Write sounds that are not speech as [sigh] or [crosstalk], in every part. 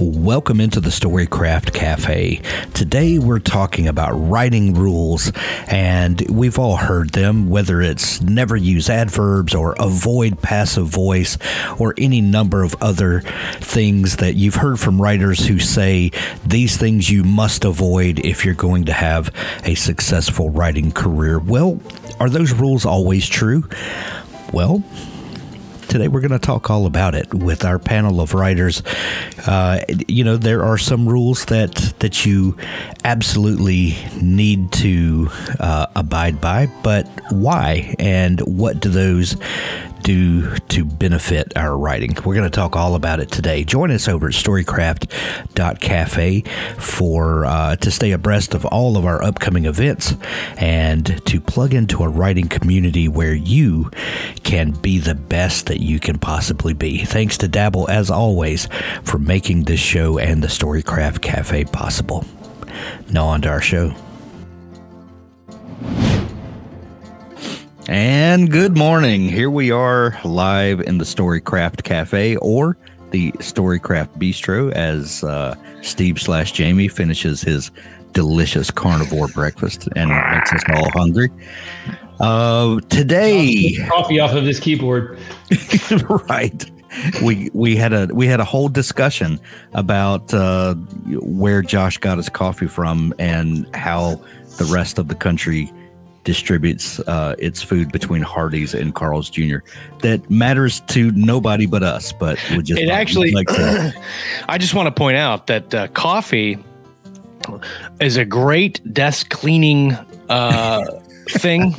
Welcome into the Storycraft Cafe. Today we're talking about writing rules, and we've all heard them, whether it's never use adverbs or avoid passive voice or any number of other things that you've heard from writers who say these things you must avoid if you're going to have a successful writing career. Well, are those rules always true? Well, today we're going to talk all about it with our panel of writers. Uh, you know, there are some rules that that you absolutely need to uh, abide by, but why and what do those do to benefit our writing? We're going to talk all about it today. Join us over at storycraft.cafe for uh, to stay abreast of all of our upcoming events and to plug into a writing community where you can be the best that you can possibly be. Thanks to Dabble as always for making this show and the Storycraft Cafe possible. Now on to our show. And good morning. Here we are live in the Storycraft Cafe or the Storycraft Bistro as uh, Steve slash Jamie finishes his delicious carnivore breakfast and makes us all hungry. Uh, today, coffee off of this keyboard. [laughs] right. We we had a we had a whole discussion about uh, where Josh got his coffee from and how the rest of the country distributes uh, its food between Hardee's and Carl's Jr. That matters to nobody but us. But we just it actually. Like [clears throat] I just want to point out that uh, coffee is a great desk cleaning uh, thing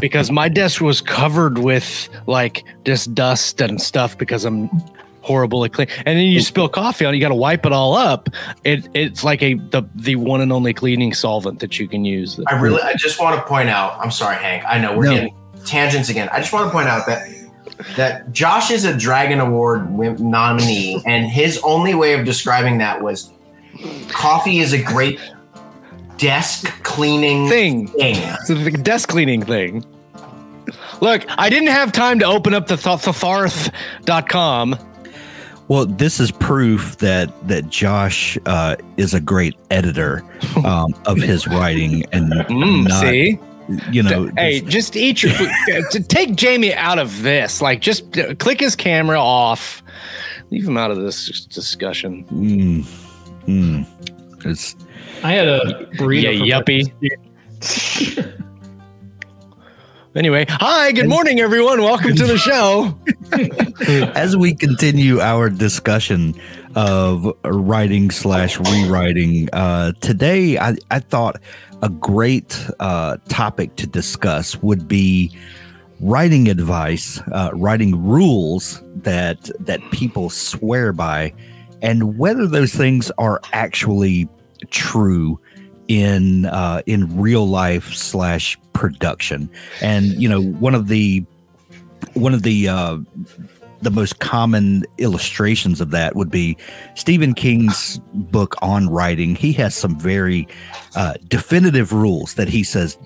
because my desk was covered with like just dust and stuff because I'm horrible at clean. And then you mm. spill coffee on it, you got to wipe it all up. It it's like a the the one and only cleaning solvent that you can use. I really I just want to point out. I'm sorry, Hank. I know we're no. getting tangents again. I just want to point out that that Josh is a Dragon Award nominee, and his only way of describing that was coffee is a great desk cleaning thing. thing. It's a desk cleaning thing. Look, I didn't have time to open up the tharth.com well, this is proof that that Josh uh, is a great editor um, of his writing, and [laughs] mm, not, see, you know, hey, just eat your food. [laughs] to take Jamie out of this, like, just uh, click his camera off, leave him out of this discussion. Mm, mm, it's. I had a burrito. Yeah, yuppie. [laughs] Anyway, hi, good morning, everyone. Welcome to the show. [laughs] As we continue our discussion of writing slash rewriting, uh, today I, I thought a great uh, topic to discuss would be writing advice, uh, writing rules that that people swear by, and whether those things are actually true in uh, in real life slash production. And you know, one of the one of the uh, the most common illustrations of that would be Stephen King's book on writing. He has some very uh, definitive rules that he says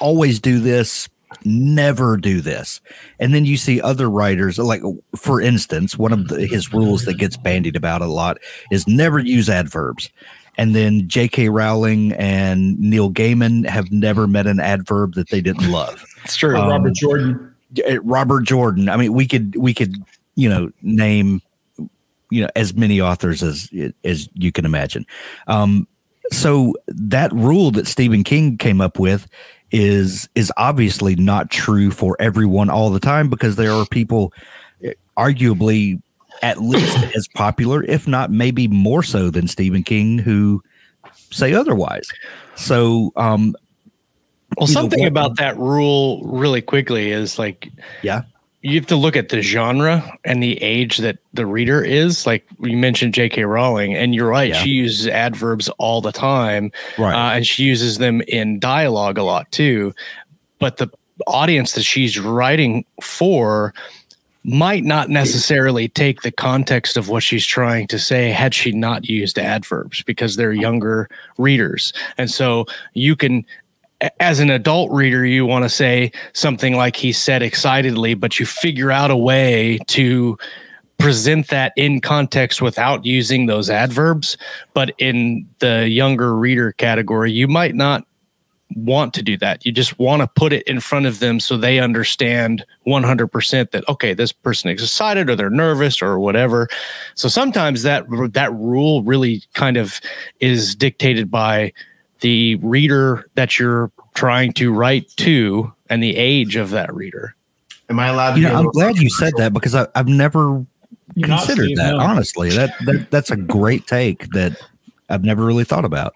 always do this, never do this. And then you see other writers, like for instance, one of the, his rules that gets bandied about a lot is never use adverbs. And then J.K. Rowling and Neil Gaiman have never met an adverb that they didn't love. [laughs] It's true. Um, Robert Jordan. Robert Jordan. I mean, we could we could you know name you know as many authors as as you can imagine. Um, so that rule that Stephen King came up with is is obviously not true for everyone all the time because there are people eh, arguably at least [clears throat] as popular, if not maybe more so than Stephen King, who say otherwise. So, um, well, something know, about that rule really quickly is like, yeah, you have to look at the genre and the age that the reader is. Like you mentioned, J.K. Rowling, and you're right. Yeah. She uses adverbs all the time, Right. uh, and she uses them in dialogue a lot too. But the audience that she's writing for might not necessarily take the context of what she's trying to say had she not used adverbs because they're younger readers. And so you can as an adult reader you want to say something like he said excitedly but you figure out a way to present that in context without using those adverbs but in the younger reader category you might not want to do that. You just want to put it in front of them so they understand 100% that okay, this person is excited or they're nervous or whatever. So sometimes that that rule really kind of is dictated by the reader that you're trying to write to and the age of that reader. Am I allowed to? You be know, a I'm glad you said that because I, I've never You're considered that. no. Honestly, that, that that's a great take that I've never really thought about.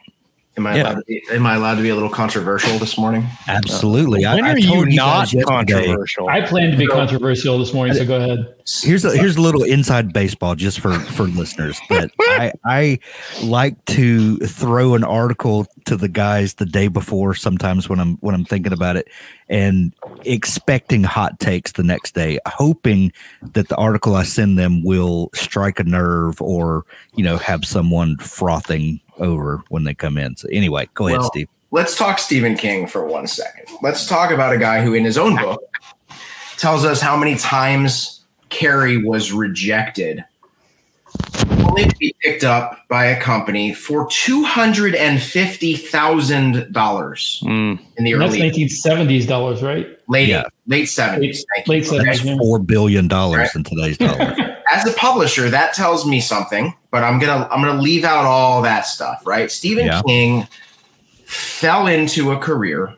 Am I Yeah. allowed to be, am I allowed to be a little controversial this morning? Absolutely. Uh, I, when I are you told not guys controversial? I plan to be controversial this morning, so go ahead. Here's a here's a little inside baseball just for for listeners that I I like to throw an article to the guys the day before sometimes when I'm when I'm thinking about it and expecting hot takes the next day hoping that the article I send them will strike a nerve or you know have someone frothing over when they come in. So anyway, go ahead Well, Steve. Let's talk Stephen King for one second. Let's talk about a guy who, in his own book, tells us how many times Carrie was rejected, only to be picked up by a company for two hundred and fifty thousand dollars Mm. in the And that's early 1970s dollars, right? late Yeah. late seventies. Late 70s. yeah. Four billion dollars in today's dollars. [laughs] as a publisher, that tells me something, but I'm gonna I'm gonna leave out all that stuff, right? Stephen Yeah. King fell into a career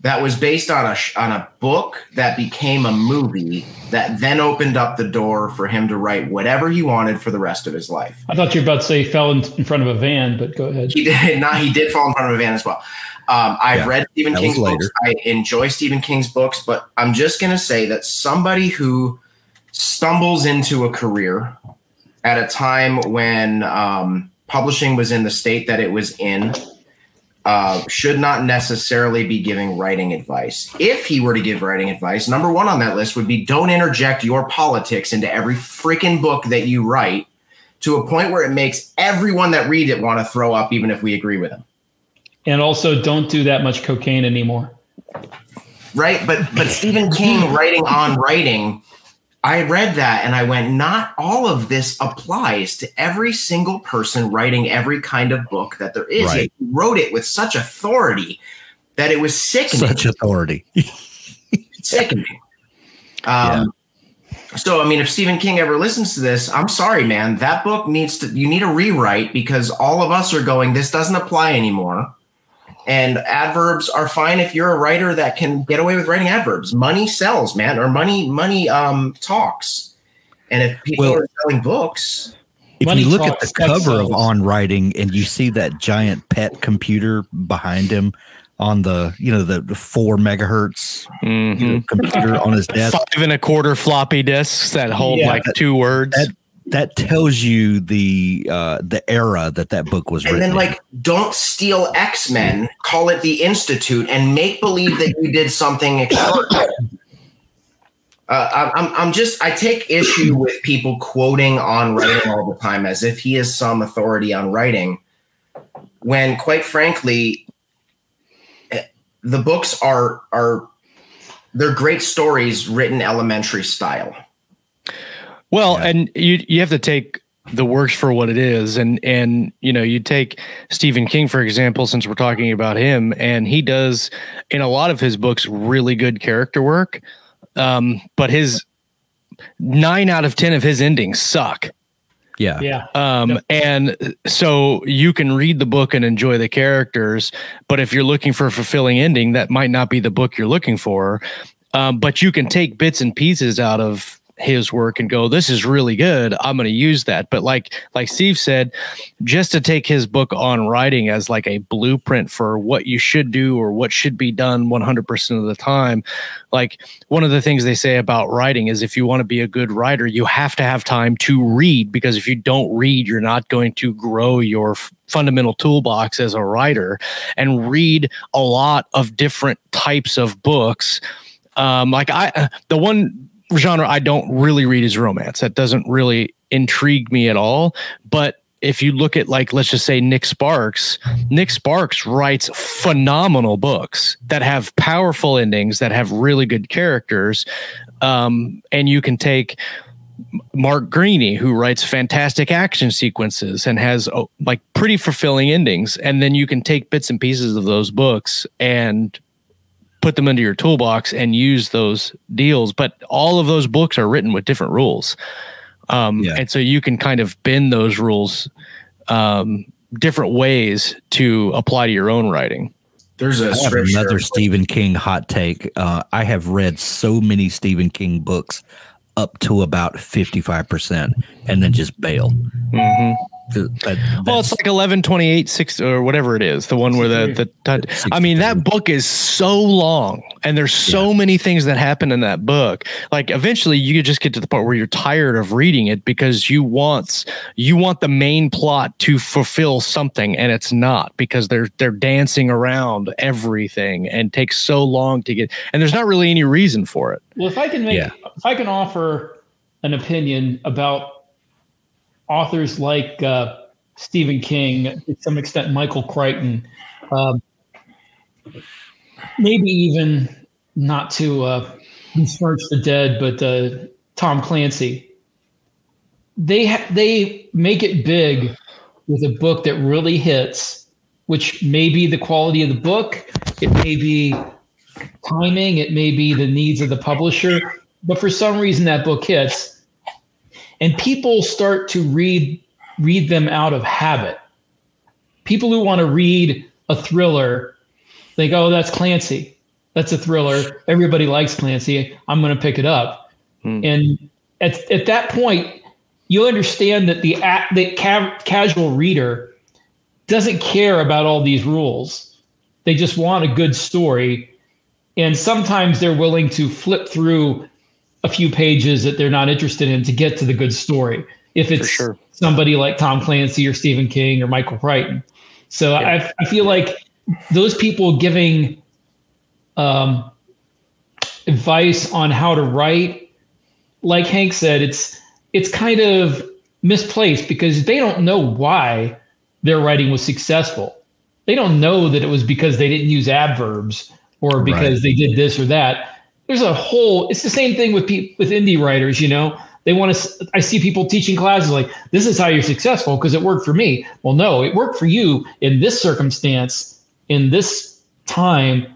that was based on a on a book that became a movie that then opened up the door for him to write whatever he wanted for the rest of his life. I thought you were about to say he fell in, in front of a van, but go ahead. He did [laughs] not. He did fall in front of a van as well. Um, I've Yeah, read Stephen King's books. I enjoy Stephen King's books, but I'm just going to say that somebody who stumbles into a career at a time when um, publishing was in the state that it was in uh, should not necessarily be giving writing advice. If he were to give writing advice, number one on that list would be don't interject your politics into every freaking book that you write to a point where it makes everyone that read it want to throw up, even if we agree with him. And also, don't do that much cocaine anymore. Right. But but Stephen King writing on writing, I read that and I went, not all of this applies to every single person writing every kind of book that there is. Right. He wrote it with such authority that it was sickening. Such authority. [laughs] sickening. Um, So, I mean, if Stephen King ever listens to this, I'm sorry, man. That book needs to, you need a rewrite because all of us are going, this doesn't apply anymore. And adverbs are fine if you're a writer that can get away with writing adverbs. Money sells, man, or money, money um, talks. And if people Well- are selling books, If Money you look at the sex cover of. On Writing and you see that giant pet computer behind him on the, you know, the, the four megahertz you know, Mhm. computer on his [laughs] desk, Five and a quarter floppy disks that hold Yeah. like two words. that- that tells you the uh the era that that book was and written. And then like, don't steal X Men, call it the Institute, and make believe that you did something extraordinary. Uh, I'm, I'm just, I take issue with people quoting on writing all the time as if he is some authority on writing, when quite frankly, eh, the books are are they're great stories written elementary style. Well, Yeah. and you you have to take the works for what it is, and and you know you take Stephen King for example, since we're talking about him, and he does in a lot of his books really good character work, um, but his nine out of ten of his endings suck. yeah. Yeah. Um, Yep. and so you can read the book and enjoy the characters, but if you're looking for a fulfilling ending, that might not be the book you're looking for. Um, but you can take bits and pieces out of his work and go, "This is really good. I'm going to use that." But like like Steve said, just to take his book on writing as like a blueprint for what you should do or what should be done 100% of the time, like one of the things they say about writing is if you want to be a good writer, you have to have time to read because if you don't read, you're not going to grow your f- fundamental toolbox as a writer and read a lot of different types of books. Um, like I, the one genre I don't really read is romance. That doesn't really intrigue me at all. But if you look at like let's just say Nick Sparks, Nick Sparks writes phenomenal books that have powerful endings that have really good characters. Um, and you can take Mark Greaney, who writes fantastic action sequences and has oh, like pretty fulfilling endings, and then you can take bits and pieces of those books and put them into your toolbox and use those deals. But all of those books are written with different rules. Um, yeah. And so you can kind of bend those rules um, different ways to apply to your own writing. There's a another Stephen King hot take. Uh, I have read so many Stephen King books up to about 55% and then just bail. Mm-hmm. That, well, it's like 11, 28, 6 or whatever it is. The one where the, the, I mean, that book is so long and there's so yeah. many things that happen in that book. Like eventually you just get to the part where you're tired of reading it because you want, you want the main plot to fulfill something and it's not because they're, they're dancing around everything and takes so long to get, and there's not really any reason for it. Well, if I can make, yeah. if I can offer an opinion about authors like uh, Stephen King, to some extent Michael Crichton, um, maybe even not to uh, besmirch the dead, but uh, Tom Clancy. They ha- they make it big with a book that really hits, which may be the quality of the book, it may be timing, it may be the needs of the publisher, but for some reason that book hits and people start to read read them out of habit. People who want to read a thriller think, "Oh, that's Clancy. That's a thriller. Everybody likes Clancy. I'm going to pick it up." Hmm. And at at that point, you understand that the the ca- casual reader doesn't care about all these rules. They just want a good story, and sometimes they're willing to flip through a few pages that they're not interested in to get to the good story. If it's sure. somebody like Tom Clancy or Stephen King or Michael Crichton. So yeah. I, I feel like those people giving um, advice on how to write, like Hank said, it's it's kind of misplaced because they don't know why their writing was successful. They don't know that it was because they didn't use adverbs or because right. they did this or that there's a whole it's the same thing with pe- with indie writers you know? They want to i see people teaching classes like this is how you're successful because it worked for me. Well no it worked for you in this circumstance in this time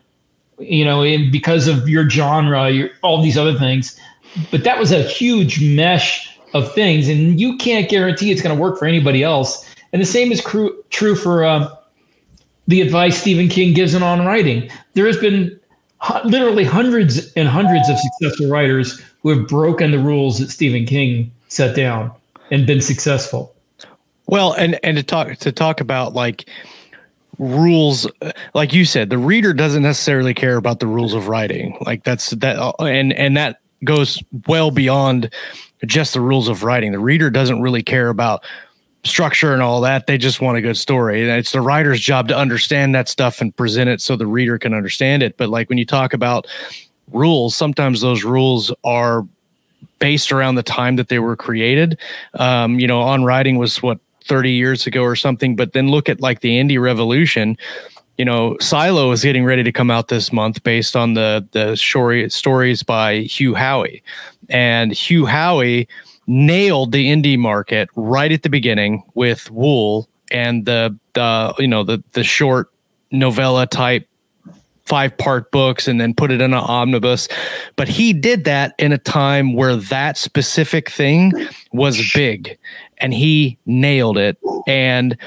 you know in because of your genre your, all these other things. But that was a huge mesh of things and you can't guarantee it's going to work for anybody else. And the same is cru- true for uh, the advice stephen king gives in on writing. There has been literally hundreds and hundreds of successful writers who have broken the rules that Stephen King set down and been successful. Well, and and to talk to talk about like rules like you said the reader doesn't necessarily care about the rules of writing like that's that and and that goes well beyond just the rules of writing the reader doesn't really care about structure and all that. They just want a good story. And it's the writer's job to understand that stuff and present it so the reader can understand it. But like when you talk about rules, sometimes those rules are based around the time that they were created. Um, you know, on writing was what 30 years ago or something. But then look at like the indie revolution. You know, Silo is getting ready to come out this month based on the the story, stories by Hugh Howey. And Hugh Howey nailed the indie market right at the beginning with Wool and the the you know the the short novella type five part books and then put it in an omnibus. But he did that in a time where that specific thing was big and he nailed it. And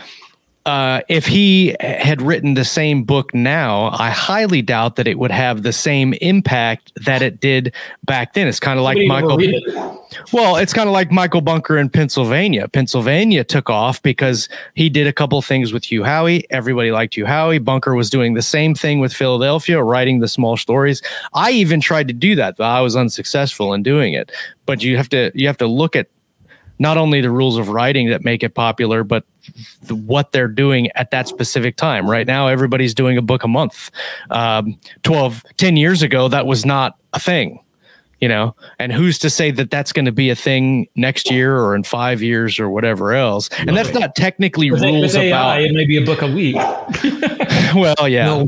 uh, if he had written the same book now, I highly doubt that it would have the same impact that it did back then. It's kind of like Michael. Well, it's kind of like Michael Bunker in Pennsylvania. Pennsylvania took off because he did a couple things with Hugh Howey. Everybody liked Hugh Howey. Bunker was doing the same thing with Philadelphia, writing the small stories. I even tried to do that, but I was unsuccessful in doing it. But you have to you have to look at not only the rules of writing that make it popular, but what they're doing at that specific time. Right now, everybody's doing a book a month. Um, 12, 10 years ago, that was not a thing you know and who's to say that that's going to be a thing next year or in five years or whatever else? And that's not technically with rules AI, about it may be a book a week. [laughs] Well yeah. No,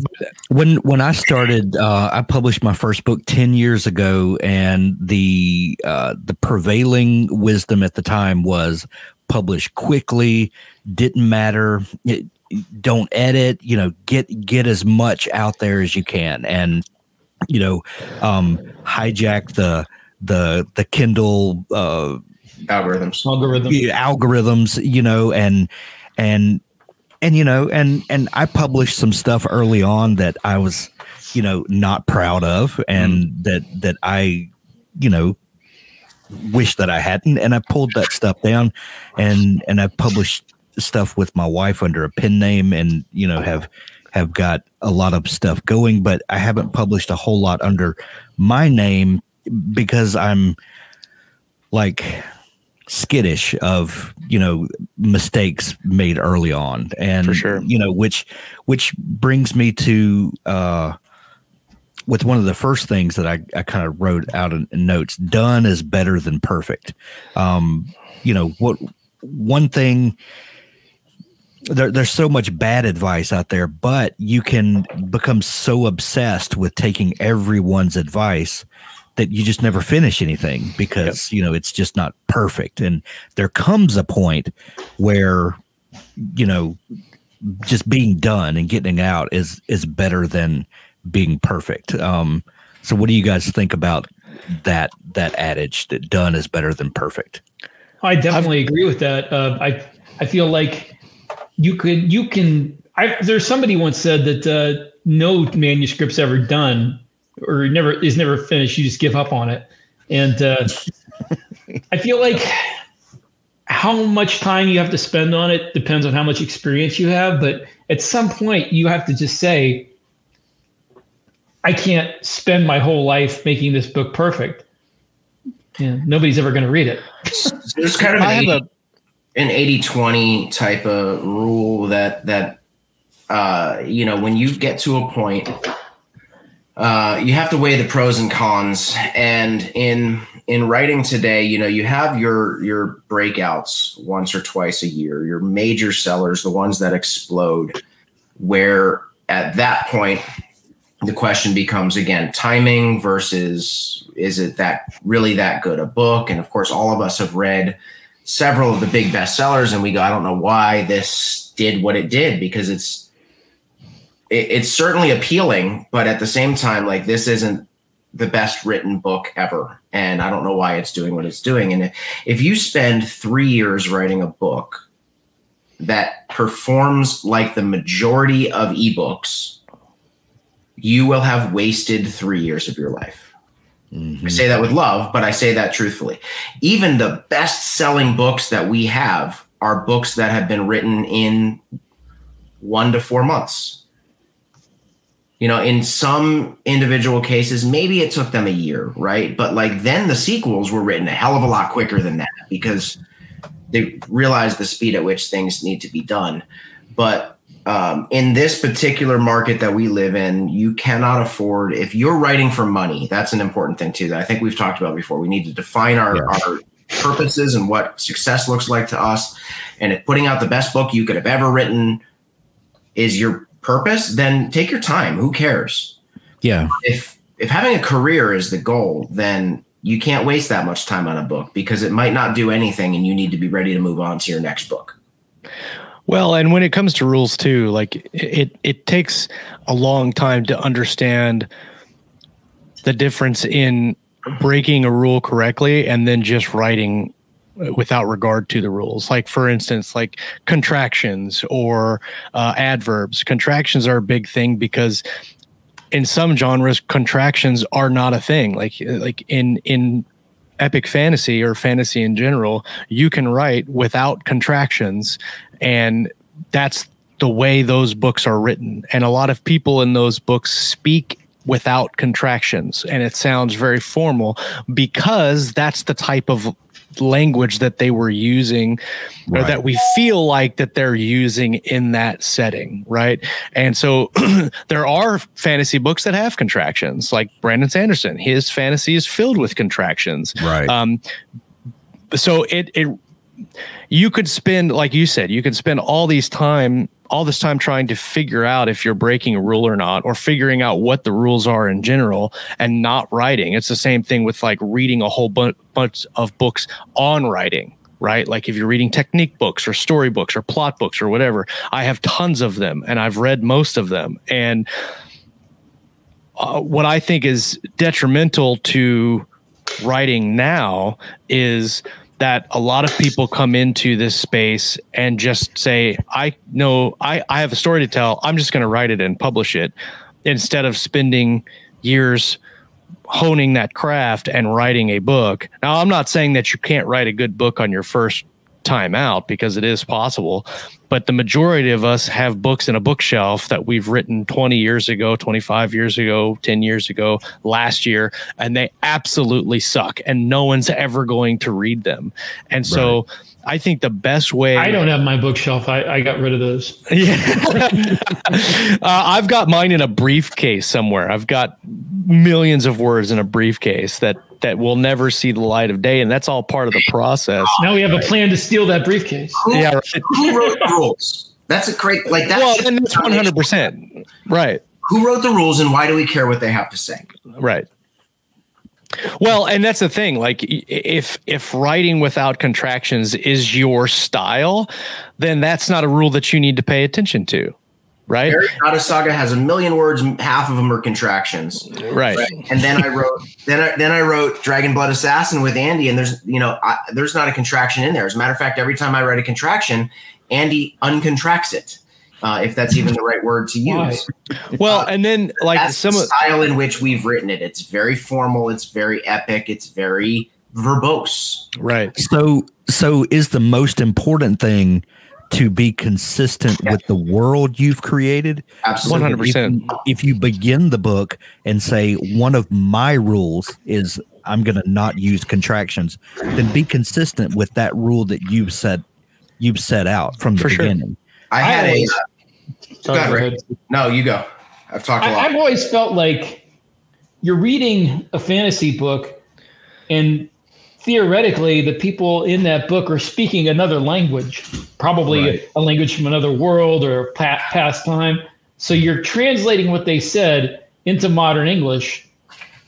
when when I started, uh, I published my first book ten years ago, and the uh, the prevailing wisdom at the time was publish quickly, didn't matter, it, don't edit, you know, get get as much out there as you can, and you know, um, hijack the the the Kindle uh, Algorithms. algorithm algorithms, you know, and and and you know, and and I published some stuff early on that I was, you know, not proud of, and that that I, you know, wish that I hadn't, and I pulled that stuff down, and and I published stuff with my wife under a pen name, and you know have have got a lot of stuff going, but I haven't published a whole lot under my name because I'm like skittish of you know mistakes made early on and For sure. you know which which brings me to uh with one of the first things that I, I kind of wrote out in, in notes done is better than perfect um you know what one thing there, there's so much bad advice out there but you can become so obsessed with taking everyone's advice that you just never finish anything because you know it's just not perfect. And there comes a point where you know just being done and getting out is is better than being perfect. Um so what do you guys think about that that adage that done is better than perfect? I definitely agree with that. Uh, I I feel like you could you can. I, there's somebody once said that uh, no manuscript's ever done or never is never finished. You just give up on it, and uh, I feel like how much time you have to spend on it depends on how much experience you have. But at some point, you have to just say, I can't spend my whole life making this book perfect. Yeah, nobody's ever going to read it. There's kind of I an have 80, a an 80 20 type of rule that that uh you know when you get to a point uh you have to weigh the pros and cons. And in in writing today you know you have your your breakouts once or twice a year your major sellers the ones that explode where at that point the question becomes again timing versus is it that really that good a book? And of course all of us have read several of the big bestsellers and we go i don't know why this did what it did because it's it, it's certainly appealing but at the same time like this isn't the best written book ever and i don't know why it's doing what it's doing. And if you spend three years writing a book that performs like the majority of ebooks you will have wasted three years of your life I say that with love, but I say that truthfully. Even the best selling books that we have are books that have been written in one to four months. You know, in some individual cases, maybe it took them a year, right? But like then the sequels were written a hell of a lot quicker than that because they realized the speed at which things need to be done. But um, in this particular market that we live in, you cannot afford if you're writing for money. That's an important thing too. That I think we've talked about before. We need to define our, Yeah. our purposes and what success looks like to us. And if putting out the best book you could have ever written is your purpose, then take your time. Who cares? yeah If if having a career is the goal, then you can't waste that much time on a book because it might not do anything, and you need to be ready to move on to your next book. Well, and when it comes to rules too, like it it takes a long time to understand the difference in breaking a rule correctly and then just writing without regard to the rules. Like for instance, like contractions or uh, adverbs. Contractions are a big thing because in some genres, contractions are not a thing. Like like in in epic fantasy or fantasy in general, you can write without contractions, and that's the way those books are written. And a lot of people in those books speak without contractions. And it sounds very formal because that's the type of language that they were using right. or that we feel like that they're using in that setting right? And so [clears throat] there are fantasy books that have contractions like brandon sanderson. His fantasy is filled with contractions. Right. Um so it it you could spend like you said you could spend all these time all this time trying to figure out if you're breaking a rule or not or figuring out what the rules are in general and not writing. It's the same thing with like reading a whole bu- bunch of books on writing right? Like if you're reading technique books or story books or plot books or whatever i have tons of them and i've read most of them. And uh, what i think is detrimental to writing now is that a lot of people come into this space and just say, I know I, I have a story to tell. I'm just going to write it and publish it instead of spending years honing that craft and writing a book. Now, I'm not saying that you can't write a good book on your first time out because it is possible. But the majority of us have books in a bookshelf that we've written 20 years ago, 25 years ago, 10 years ago, last year, and they absolutely suck. And no one's ever going to read them. And so, right. I think the best way. I don't have my bookshelf. I, I got rid of those. Yeah, [laughs] [laughs] uh, I've got mine in a briefcase somewhere. I've got millions of words in a briefcase that that will never see the light of day, and that's all part of the process. Now we have a plan to steal that briefcase. Who, yeah, right. who wrote the rules? That's a great like that. Well, and that's one hundred percent right. Who wrote the rules, and why do we care what they have to say? Right. Well, and that's the thing. Like, if if writing without contractions is your style, then that's not a rule that you need to pay attention to right? Goddess Saga has a million words, half of them are contractions. Right. right? And then I wrote then I, then I wrote Dragon Blood Assassin with Andy, and there's you know I, there's not a contraction in there. As a matter of fact, every time I write a contraction, Andy uncontracts it. Uh, if that's even the right word to use. Well, uh, and then like that's some the style in which we've written it. It's very formal. It's very epic. It's very verbose. Right. So, so is the most important thing to be consistent yeah. with the world you've created. Absolutely. 100%. If, if you begin the book and say, one of my rules is I'm going to not use contractions, then be consistent with that rule that you've set you've set out from the For beginning. Sure. I had a. Uh, Sorry, go ahead, no, you go. I've talked a lot. I've always felt like you're reading a fantasy book and theoretically the people in that book are speaking another language probably right. a language from another world or past time. So you're translating what they said into modern english.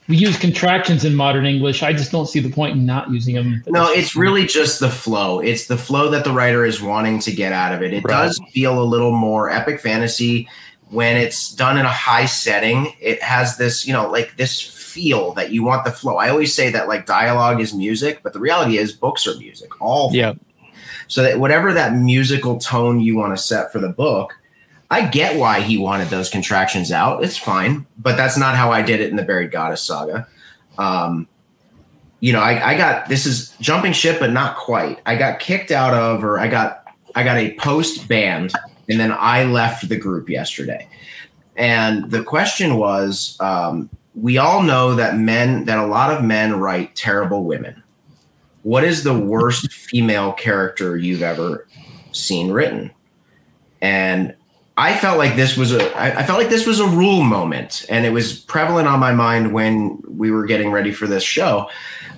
We use contractions in modern english. I just don't see the point in not using them no it's really just the flow. It's the flow that the writer is wanting to get out of it. It right. does feel a little more epic fantasy when it's done in a high setting it has this you know like this feel that you want the flow. I always say that like dialogue is music, but the reality is books are music. All yeah. So that whatever that musical tone you want to set for the book, I get why he wanted those contractions out. It's fine, but that's not how I did it in the Buried Goddess saga. Um, you know, I, I got this is jumping ship, but not quite. I got kicked out of, or I got I got a post banned, and then I left the group yesterday. And the question was, um, we all know that men that a lot of men write terrible women. What is the worst [laughs] female character you've ever seen written? And I felt like this was a I felt like this was a rule moment, and it was prevalent on my mind when we were getting ready for this show.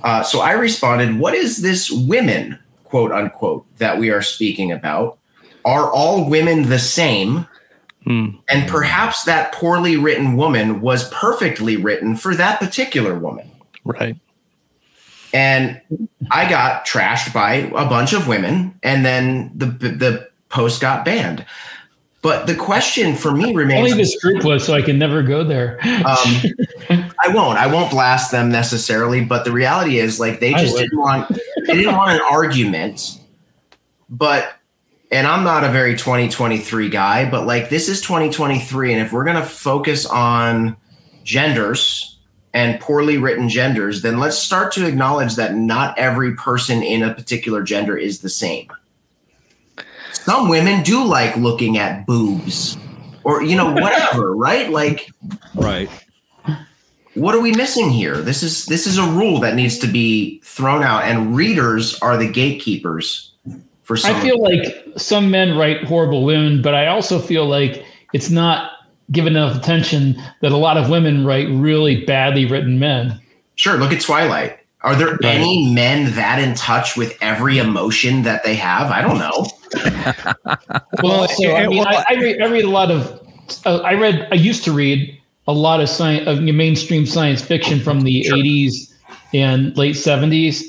Uh, so I responded, "What is this women quote unquote that we are speaking about? Are all women the same?" Mm. And perhaps that poorly written woman was perfectly written for that particular woman. Right. And I got trashed by a bunch of women, and then the the post got banned. But the question for me remains: only this group was, so I can never go there. um, [laughs] I won't. I won't blast them necessarily. But the reality is, like, they just didn't want they didn't want an argument, but and I'm not a very 2023 guy, but like this is 2023, and if we're gonna focus on genders and poorly written genders, then let's start to acknowledge that not every person in a particular gender is the same. Some women do like looking at boobs or you know whatever, [laughs] right? Like right. What are we missing here? This is this is a rule that needs to be thrown out and readers are the gatekeepers for some I feel like some men write horrible women, but I also feel like it's not given enough attention that a lot of women write really badly written men. Sure, look at Twilight. Are there right. any men that in touch with every emotion that they have? I don't know. [laughs] well, so, I mean, I, I, read, I read a lot of. Uh, I read. I used to read a lot of science, of mainstream science fiction from the sure. '80s and late '70s,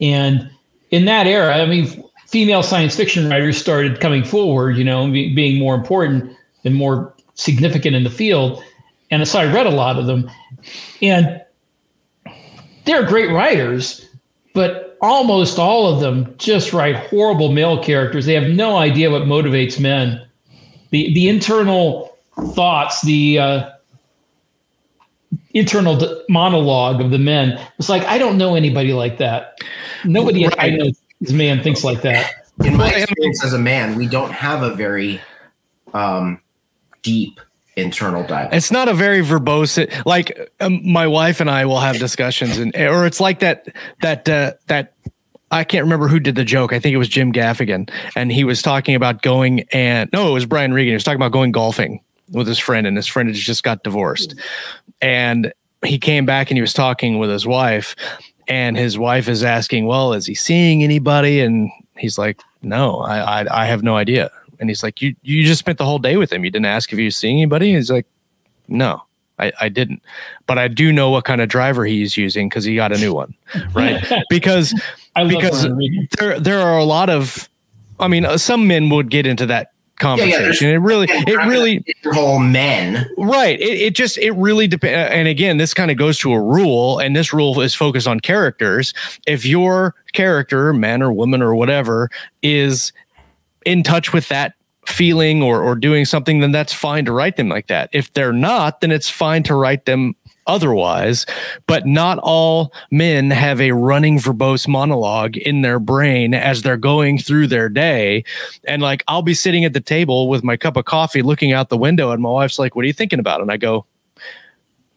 and in that era, I mean, female science fiction writers started coming forward. You know, be, being more important and more significant in the field, and so I read a lot of them, and they're great writers, but almost all of them just write horrible male characters. They have no idea what motivates men. The the internal thoughts, the uh, internal d- monologue of the men. It's like I don't know anybody like that. Nobody right. I know as man thinks like that. In my experience as a man, we don't have a very um, deep internal dialogue. It's not a very verbose like um, my wife and I will have discussions and or it's like that that uh, that I can't remember who did the joke. I think it was Jim Gaffigan and he was talking about going and no, it was Brian Regan. He was talking about going golfing with his friend and his friend had just got divorced. And he came back and he was talking with his wife and his wife is asking, "Well, is he seeing anybody?" and he's like, "No, I I, I have no idea." And he's like, you you just spent the whole day with him. You didn't ask if he was seeing anybody. he's like, no, I, I didn't. But I do know what kind of driver he's using because he got a new one, [laughs] right? because because there there are a lot of, I mean, uh, some men would get into that conversation. Yeah, yeah, it really, it really whole men, right? It, it just, it really depends. Uh, and again, this kind of goes to a rule, and this rule is focused on characters. If your character, man or woman or whatever, is in touch with that feeling or or doing something, then that's fine to write them like that. If they're not, then it's fine to write them otherwise. But not all men have a running verbose monologue in their brain as they're going through their day. And like I'll be sitting at the table with my cup of coffee looking out the window, and my wife's like, What are you thinking about? And I go,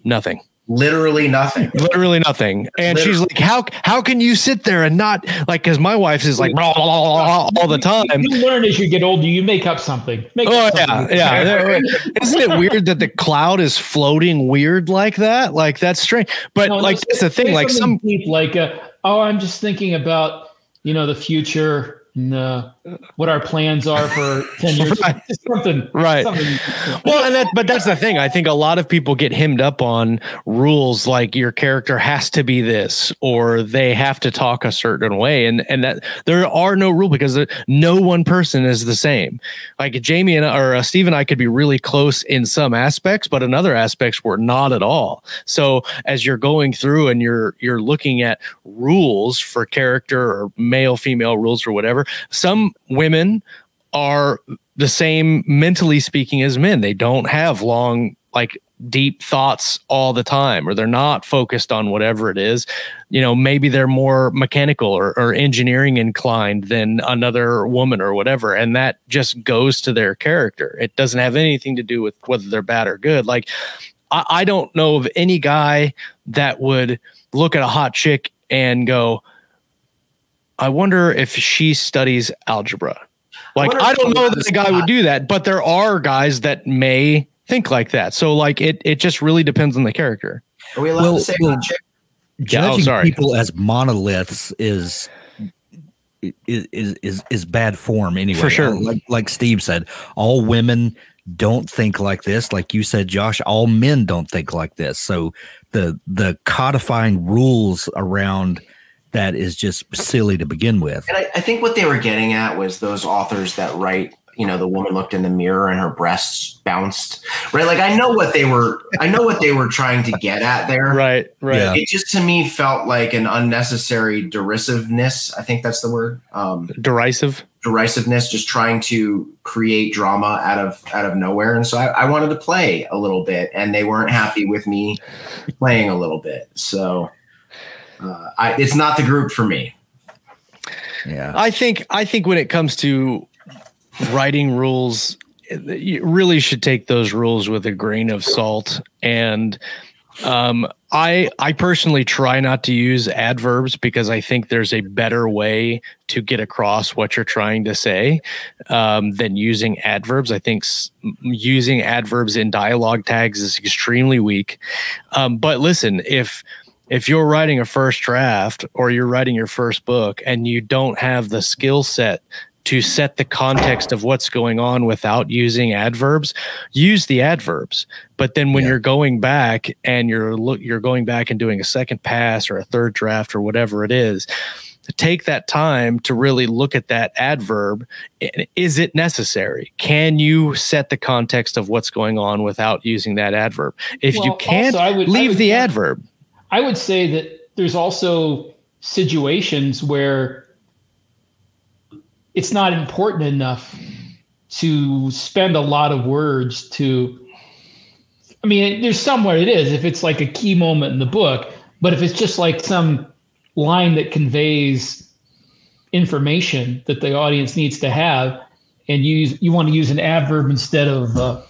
Nothing literally nothing. Literally nothing. And literally. she's like how how can you sit there and not like because my wife is like blah, blah, blah, all the time. you learn as you get older you make up something. Make oh up yeah something. yeah. [laughs] Isn't it weird that the cloud is floating weird like that? Like that's strange. But no, like that's the thing like some deep, like uh, oh i'm just thinking about you know the future no, what our plans are for [laughs] 10 years. Right. something right. something. well and that but that's the thing. I think a lot of people get hemmed up on rules like your character has to be this or they have to talk a certain way. And and that there are no rule because no one person is the same. Like jamie and or uh, steve and i could be really close in some aspects but in other aspects we're not at all. So as you're going through and you're you're looking at rules for character or male female rules or whatever some women are the same mentally speaking as men. They don't have long, like deep thoughts all the time, or they're not focused on whatever it is. You know, maybe they're more mechanical or, or engineering inclined than another woman or whatever. And that just goes to their character. It doesn't have anything to do with whether they're bad or good. Like, I, I don't know of any guy that would look at a hot chick and go, I wonder if she studies algebra. Like I, I don't know that the guy would do that, but there are guys that may think like that. So like it it just really depends on the character. Are we allowed well, to say well, judging yeah, oh, people as monoliths is is is is bad form anyway. For sure. Like like Steve said, all women don't think like this. Like you said, Josh, all men don't think like this. So the the codifying rules around that is just silly to begin with. And I, I, think what they were getting at was those authors that write you know the woman looked in the mirror and her breasts bounced right like i know what they were i know what they were trying to get at there Right, right. Yeah. it just to me felt like an unnecessary derisiveness i think that's the word um Derisive. derisiveness just trying to create drama out of out of nowhere and so I, I wanted to play a little bit and they weren't happy with me playing a little bit so uh, I, it's not the group for me Yeah. I think I think when it comes to writing rules, you really should take those rules with a grain of salt. And um, I I personally try not to use adverbs because I think there's a better way to get across what you're trying to say um, than using adverbs. I think s- using adverbs in dialogue tags is extremely weak. Um, but listen, if if you're writing a first draft or you're writing your first book and you don't have the skill set to set the context of what's going on without using adverbs use the adverbs. But then when Yeah. you're going back and you're look you're going back and doing a second pass or a third draft or whatever it is take that time to really look at that adverb. Is it necessary? Can you set the context of what's going on without using that adverb? If you can't also, I would- I leave would- the adverb I would say that there's also situations where it's not important enough to spend a lot of words to. I mean, there's somewhere it is if it's like a key moment in the book, but if it's just like some line that conveys information that the audience needs to have, and you use, you want to use an adverb instead of uh,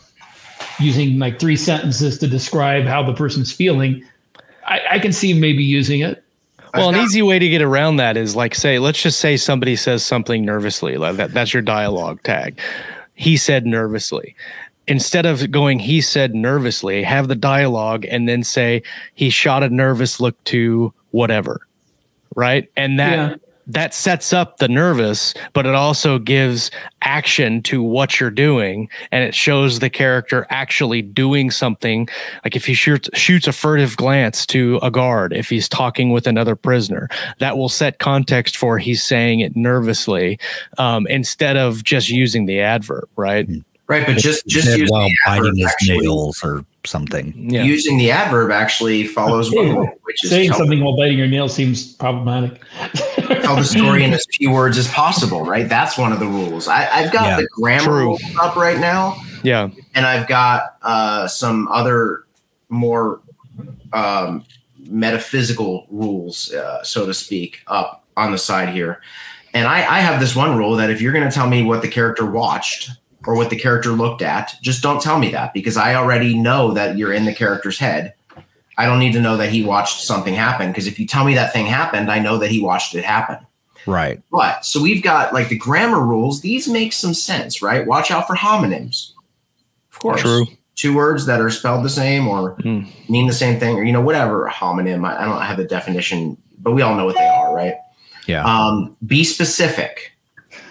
using like three sentences to describe how the person's feeling, I, I can see maybe using it. Well, an easy way to get around that is like say, let's just say somebody says something nervously. Like that, that's your dialogue tag. He said nervously. Instead of going, he said nervously, have the dialogue and then say he shot a nervous look to whatever. Right. And that Yeah. That sets up the nervous, but it also gives action to what you're doing, and it shows the character actually doing something. Like if he shoots shoots a furtive glance to a guard, if he's talking with another prisoner, that will set context for he's saying it nervously, um, instead of just using the adverb, right? Right but just just Said using while the biting his actually- nails or something. Yeah. using the adverb actually follows one rule, which is Saying something while biting your nails seems problematic. tell the story in [laughs] as few words as possible right that's one of the rules I, i've got Yeah, the grammar rules up right now yeah. and I've got uh, some other more um, metaphysical rules, uh, so to speak, up on the side here. And I, I have this one rule that if you're going to tell me what the character watched or what the character looked at, just don't tell me that because I already know that you're in the character's head. I don't need to know that he watched something happen because if you tell me that thing happened, I know that he watched it happen. Right. But so we've got like the grammar rules. These make some sense, right? Watch out for homonyms. Of course. True. Two words that are spelled the same or Hmm. mean the same thing, or you know, whatever homonym. I, I don't have the definition, but we all know what they are, right? Yeah. Um, be specific.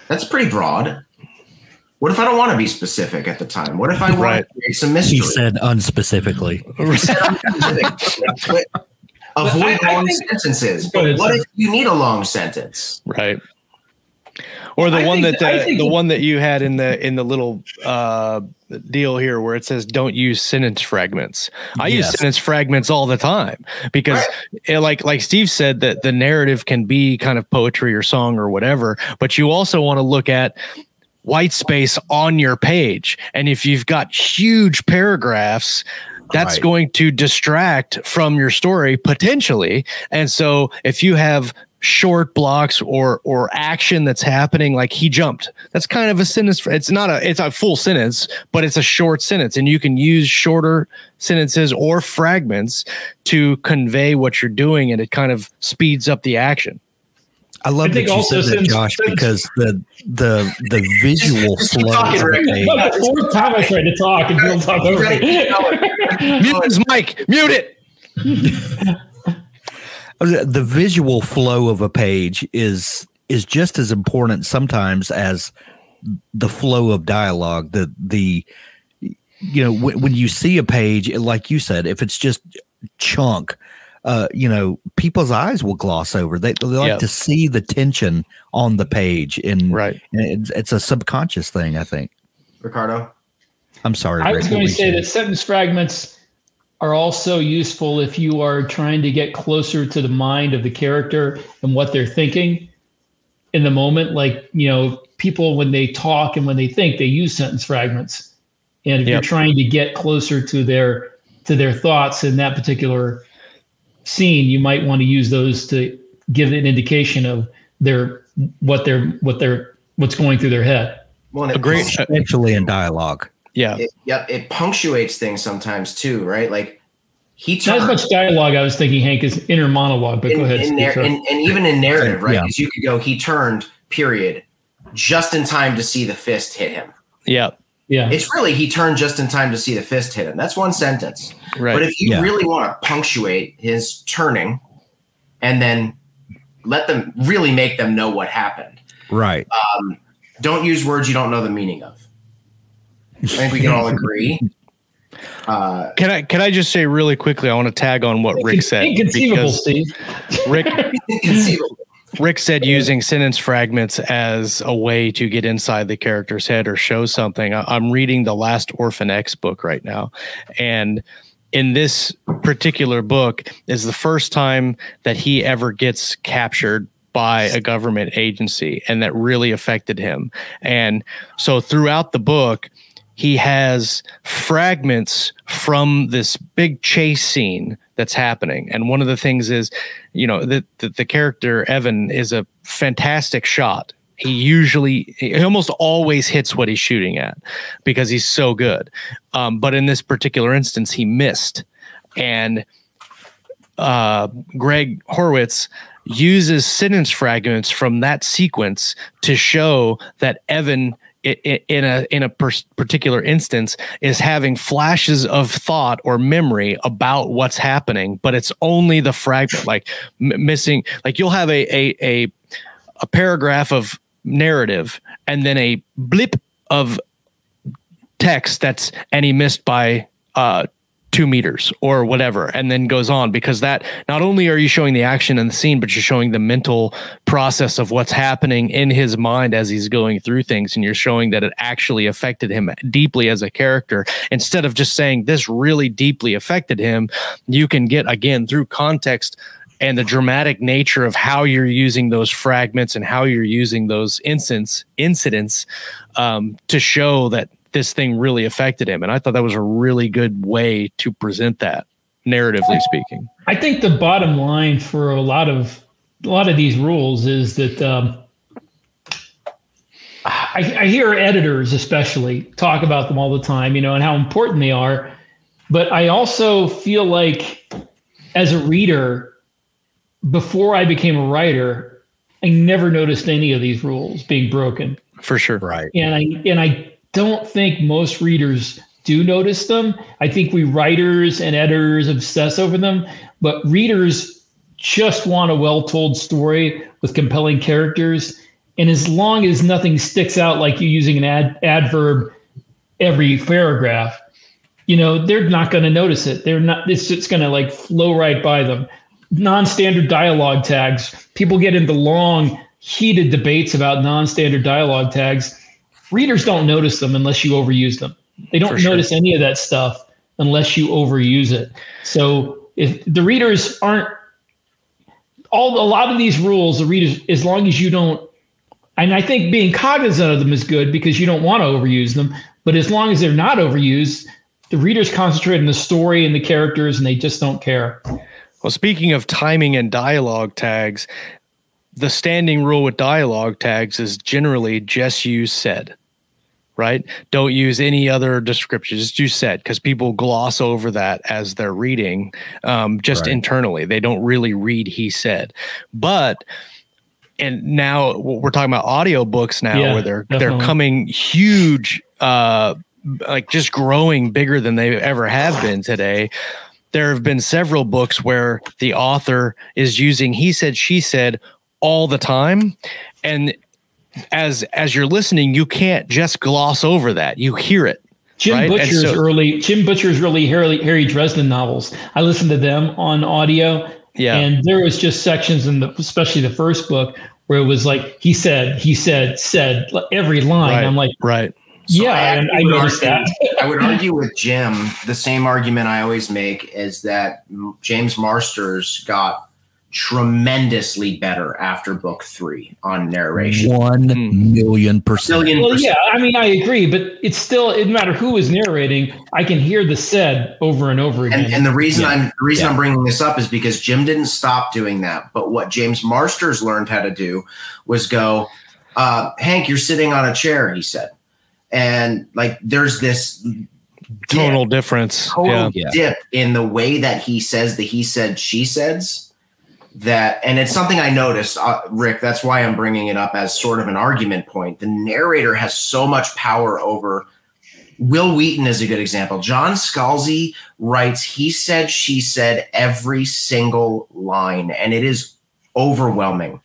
That's pretty broad. What if I don't want to be specific at the time? What if I want Right. to create some mystery? he said unspecifically. [laughs] Said unspecific. [laughs] Avoid I- I long think- sentences. But what if you need a long sentence? Right. Or the I one that that- the, the one that you had in the in the little uh, deal here where it says don't use sentence fragments. I use sentence fragments all the time because eh, like like Steve said that the narrative can be kind of poetry or song or whatever, but you also want to look at white space on your page. And if you've got huge paragraphs, that's Right. going to distract from your story potentially. And so if you have short blocks or or action that's happening like he jumped that's kind of a sentence it's not a it's a full sentence but it's a short sentence and you can use shorter sentences or fragments to convey what you're doing and it kind of speeds up the action I love I that think you also said that, since- Josh, since- because the the the visual [laughs] flow. talking, of Rick. the No, the fourth time I tried to talk and Bill talked over me. [laughs] mute his mic mute it [laughs] uh, the visual flow of a page is is just as important sometimes as the flow of dialogue the the you know when, when you see a page like you said if it's just chunk uh, you know, people's eyes will gloss over. They, they like Yep. to see the tension on the page, and Right. and it's, it's a subconscious thing. I think. Ricardo. I'm sorry. I Rick, was going to say saying? that sentence fragments are also useful if you are trying to get closer to the mind of the character and what they're thinking in the moment. Like, you know, people when they talk and when they think, they use sentence fragments. And if you're trying to get closer to their to their thoughts in that particular scene, you might want to use those to give an indication of their what they're what they're what's going through their head. Well, and A great- punctu- especially in dialogue. Yeah. it, yep, it punctuates things sometimes too, right? Like he Not as much dialogue, I was thinking, Hank, is inner monologue, but in, go ahead. in nar- sorry. and, and even in narrative, right? Yeah. Because you could go, he turned, period, just in time to see the fist hit him. Yeah. yeah. It's really he turned just in time to see the fist hit him. That's one sentence. Right. But if you Yeah. really want to punctuate his turning and then let them really make them know what happened, Right. don't use words you don't know the meaning of. I think we can all agree. [laughs] Uh, Can I can I just say really quickly? I want to tag on what Rick said. Inconceivable, because Steve. Rick [laughs] inconceivable. Rick said using sentence fragments as a way to get inside the character's head or show something. I- I'm reading the Last Orphan X book right now, and in this particular book is the first time that he ever gets captured by a government agency and that really affected him. And so throughout the book, he has fragments from this big chase scene that's happening. And one of the things is, you know, that the, the character Evan is a fantastic shot. He usually, he almost always hits what he's shooting at because he's so good. Um, but in this particular instance, he missed. And uh, Gregg Hurwitz uses sentence fragments from that sequence to show that Evan in a in a particular instance is having flashes of thought or memory about what's happening but it's only the fragment like m- missing like you'll have a a a, a paragraph of narrative and then a blip of text that's and he missed by uh two meters or whatever and then goes on because that not only are you showing the action and the scene but you're showing the mental process of what's happening in his mind as he's going through things and you're showing that it actually affected him deeply as a character. Instead of just saying this really deeply affected him you can get again through context and the dramatic nature of how you're using those fragments and how you're using those incidents incidents um, to show that this thing really affected him and i thought that was a really good way to present that narratively speaking I think the bottom line for a lot of a lot of these rules is that um, I, I hear editors especially talk about them all the time, you know, and how important they are. But I also feel like as a reader, before I became a writer, I never noticed any of these rules being broken. for sure Right. and I and I don't think most readers do notice them. I think we writers and editors obsess over them, but readers just want a well-told story with compelling characters. And as long as nothing sticks out like you using an ad, adverb every paragraph, you know, they're not going to notice it. They're not, it's just going to like flow right by them. Non standard dialogue tags. People get into long, heated debates about non standard dialogue tags. Readers don't notice them unless you overuse them. They don't sure. notice any of that stuff unless you overuse it. So if the readers aren't, all a lot of these rules, the readers, as long as you don't and I think being cognizant of them is good because you don't want to overuse them. But as long as they're not overused, the readers concentrate on the story and the characters and they just don't care. Well, speaking of timing and dialogue tags, the standing rule with dialogue tags is generally just use said, right? Don't use any other description, just use said, because people gloss over that as they're reading um, just Right. internally. They don't really read he said. But and now we're talking about audiobooks now Yeah, where they're definitely. they're coming huge uh like just growing bigger than they ever have been today there have been several books where the author is using he said she said all the time and as as you're listening you can't just gloss over that you hear it Jim right? Butcher's so- early Jim Butcher's early Harry, Harry Dresden novels. I listened to them on audio, Yeah. and there was just sections in the, especially the first book, where it was like he said, he said, said every line. Right. I'm like, right. So yeah, I and I would noticed argue- that. [laughs] I would argue with Jim the same argument I always make is that James Marsters got tremendously better after book three on narration. One Hmm. million percent. Million Well, percent. yeah, I mean, I agree, but it's still it doesn't matter who is narrating. I can hear the said over and over again. And, and the reason Yeah. I'm the reason Yeah. I'm bringing this up is because Jim didn't stop doing that. But what James Marsters learned how to do was go, uh, Hank, you're sitting on a chair. He said, and like there's this dip, Tonal difference. total Yeah. Yeah. dip in the way that he says the he said she says that and it's something i noticed uh, rick that's why i'm bringing it up as sort of an argument point the narrator has so much power over wil wheaton is a good example john scalzi writes he said she said every single line and it is overwhelming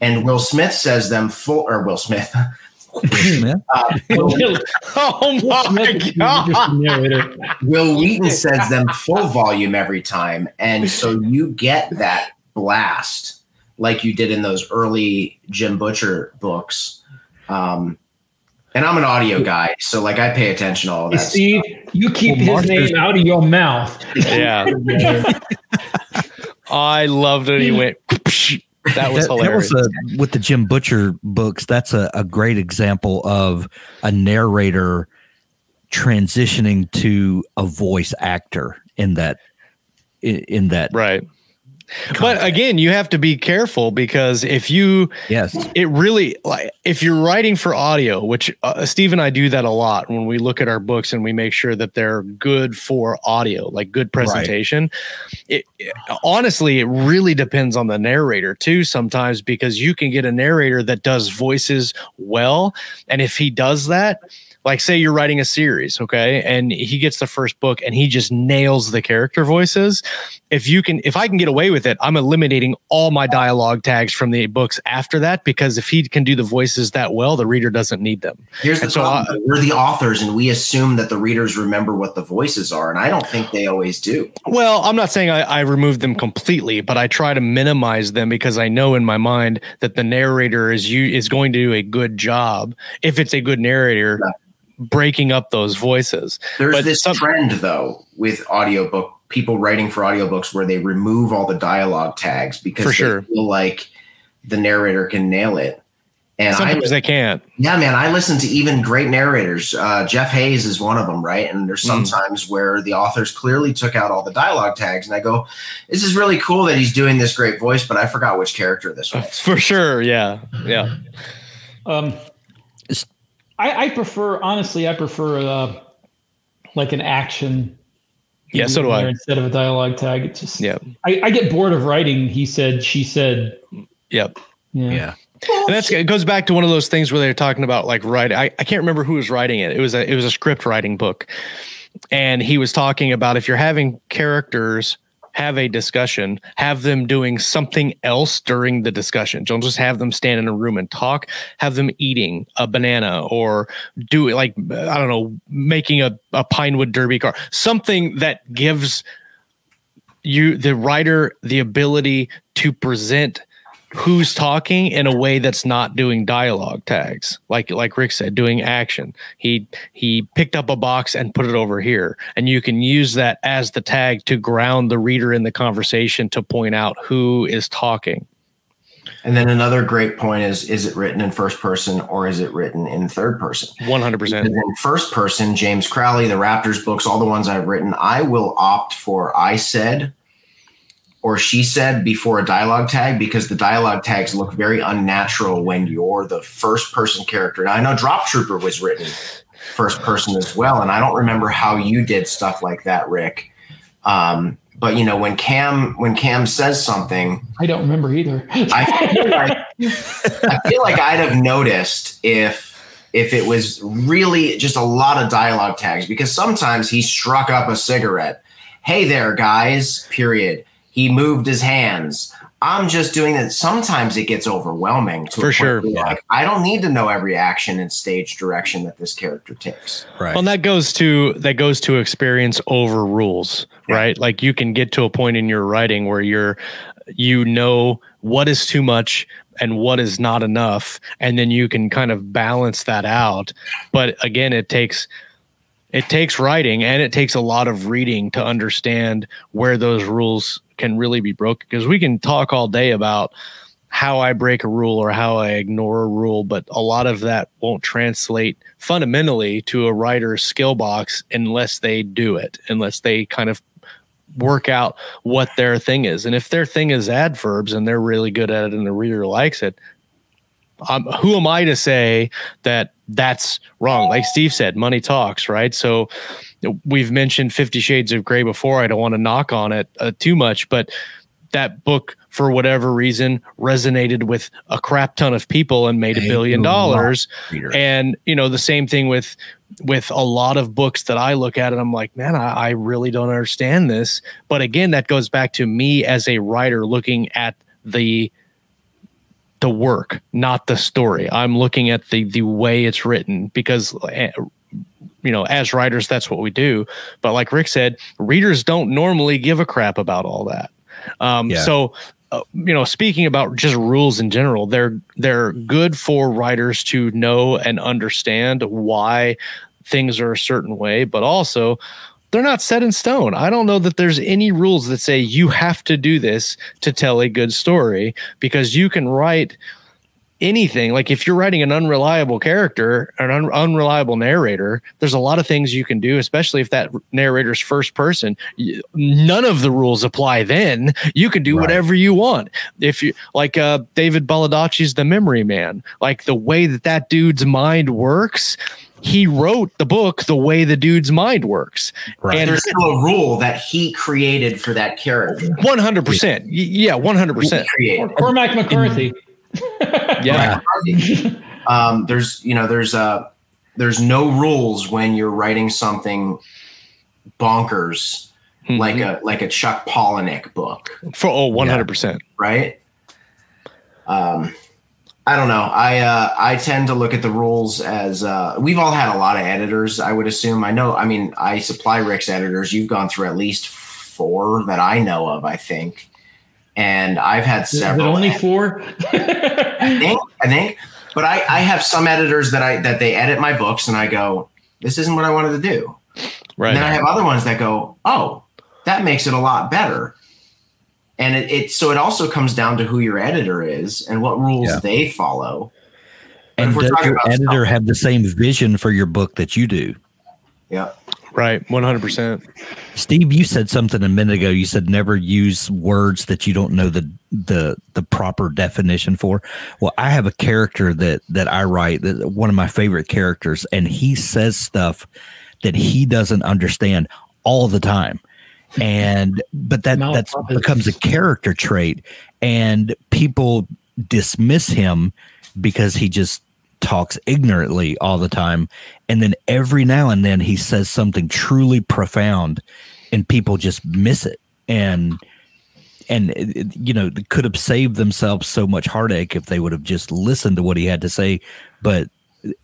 and will smith says them full or will smith [laughs] Smith? uh, Will- Oh my Smith is an god. Wil Wheaton sends them full volume every time. And so you get that blast like you did in those early Jim Butcher books. Um, and I'm an audio guy, so like I pay attention to all Hey, that. Steve, you keep Well, his Marsters'- name out of your mouth. Yeah. [laughs] I loved it. He went. [laughs] That was That- that was a, with the Jim Butcher books. That's a, a great example of a narrator transitioning to a voice actor in that in, in that right. But again, you have to be careful because if you yes. it really like if you're writing for audio which uh, steve and i do that a lot when we look at our books and we make sure that they're good for audio like good presentation. It, it- honestly it really depends on the narrator too sometimes because you can get a narrator that does voices well. And if he does that like say you're writing a series okay and he gets the first book and he just nails the character voices if you can if i can get away with it i'm eliminating all my dialogue tags from the books after that because if he can do the voices that well the reader doesn't need them Here's the so problem. I- We're the authors and we assume that the readers remember what the voices are. And I don't think they always do. well i'm not saying i, I remove them completely but i try to minimize them because i know in my mind that the narrator is you is going to do a good job if it's a good narrator breaking up those voices There's But this some- trend though with audiobook people writing for audiobooks where they remove all the dialogue tags because For they sure. feel like the narrator can nail it. And I sometimes they can't Yeah, man, I listen to even great narrators. Uh, Jeff Hays is one of them, right? And there's Mm. sometimes where the authors clearly took out all the dialogue tags, and I go, "This is really cool that he's doing this great voice," but I forgot which character this was. [laughs] for sure yeah yeah Um, It's- I, I prefer, honestly, I prefer uh, like an action. Yeah, so do I. Instead of a dialogue tag, it just Yeah. I, I get bored of writing. He said, she said. Yep. Yeah. yeah And that's it goes back to one of those things where they're talking about like writing. I, I can't remember who was writing it. It was a it was a script writing book. And he was talking about if you're having characters have a discussion, have them doing something else during the discussion. Don't just have them stand in a room and talk. Have them eating a banana or do like I don't know, making a, a Pinewood Derby car. Something that gives you the writer the ability to present who's talking in a way that's not doing dialogue tags. Like like rick said doing action. He he picked up a box and put it over here. And you can use that as the tag to ground the reader in the conversation to point out who is talking. And then another great point is: is it written in first person or is it written in third person? 100% Because in first person, James Crowley, the Raptors books, all the ones I've written, I will opt for I said or she said before a dialogue tag because the dialogue tags look very unnatural when you're the first person character. Now I know Drop Trooper was written first person as well, and I don't remember how you did stuff like that, Rick. Um, but you know when Cam when Cam says something, I don't remember either. I feel like I feel like I'd have noticed if if it was really just a lot of dialogue tags because sometimes he struck up a cigarette. Hey there, guys. Period. He moved his hands. I'm just doing that. Sometimes it gets overwhelming. To For sure. Like I don't need to know every action and stage direction that this character takes. Right. Well, and that goes to that goes to experience over rules, Yeah. right? Like you can get to a point in your writing where you're you know what is too much and what is not enough, and then you can kind of balance that out. But again, it takes it takes writing and it takes a lot of reading to understand where those rules can really be broken because we can talk all day about how I break a rule or how I ignore a rule, but a lot of that won't translate fundamentally to a writer's skill box unless they do it, unless they kind of work out what their thing is. And if their thing is adverbs and they're really good at it and the reader likes it, um, who am I to say that that's wrong? Like Steve said, money talks, right? So we've mentioned Fifty Shades of Grey before. I don't want to knock on it uh, too much, but that book, for whatever reason, resonated with a crap ton of people and made a billion dollars. And you know the same thing with with a lot of books that I look at and I'm like, man, I, I really don't understand this. But again, that goes back to me as a writer looking at the the work, not the story. I'm looking at the the way it's written because eh, you know, as writers, that's what we do. But like Rick said, readers don't normally give a crap about all that. Um, Yeah. So, uh, you know, speaking about just rules in general, they're they're good for writers to know and understand why things are a certain way, but also they're not set in stone. I don't know that there's any rules that say you have to do this to tell a good story because you can write anything like if you're writing an unreliable character an un- unreliable narrator there's a lot of things you can do especially if that narrator's first person Y- none of the rules apply then you can do Right. whatever you want if you like uh david Baldacci's the memory man like the way that that dude's mind works he wrote the book the way the dude's mind works Right. and There's still a rule that he created for that character. 100% Y- yeah 100% He created. Cormac McCarthy. Yeah um, there's you know there's uh there's no rules when you're writing something bonkers like a like a Chuck Palahniuk book, for oh 100% right? Um, I don't know. I uh, I tend to look at the rules as uh, we've all had a lot of editors. I would assume. I know. I mean, I supply Rick's editors. You've gone through at least four that I know of. I think, and I've had Is it several. only four? I think, I think. But I, I have some editors that I that they edit my books and I go, this isn't what I wanted to do. right And then I have other ones that go, oh, that makes it a lot better. And it, it so it also comes down to who your editor is and what rules Yeah. they follow. But and if we're does talking your about editor stuff- have the same vision for your book that you do? Yeah. Right 100% Steve, you said something a minute ago. You said never use words that you don't know the the the proper definition for. Well, I have a character that that I write, that one of my favorite characters, and he says stuff that he doesn't understand all the time. And but that Mouth that's becomes a character trait, and people dismiss him because he just talks ignorantly all the time and then every now and then he says something truly profound and people just miss it. And and you know could have saved themselves so much heartache if they would have just listened to what he had to say but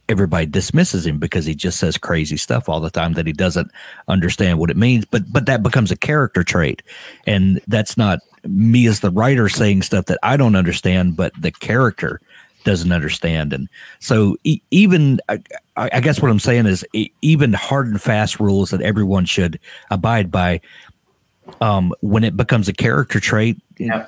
everybody dismisses him because he just says crazy stuff all the time that he doesn't understand what it means but but that becomes a character trait. And that's not me as the writer saying stuff that I don't understand but the character doesn't understand and so e- even I, I guess what I'm saying is e- even hard and fast rules that everyone should abide by um when it becomes a character trait Yeah.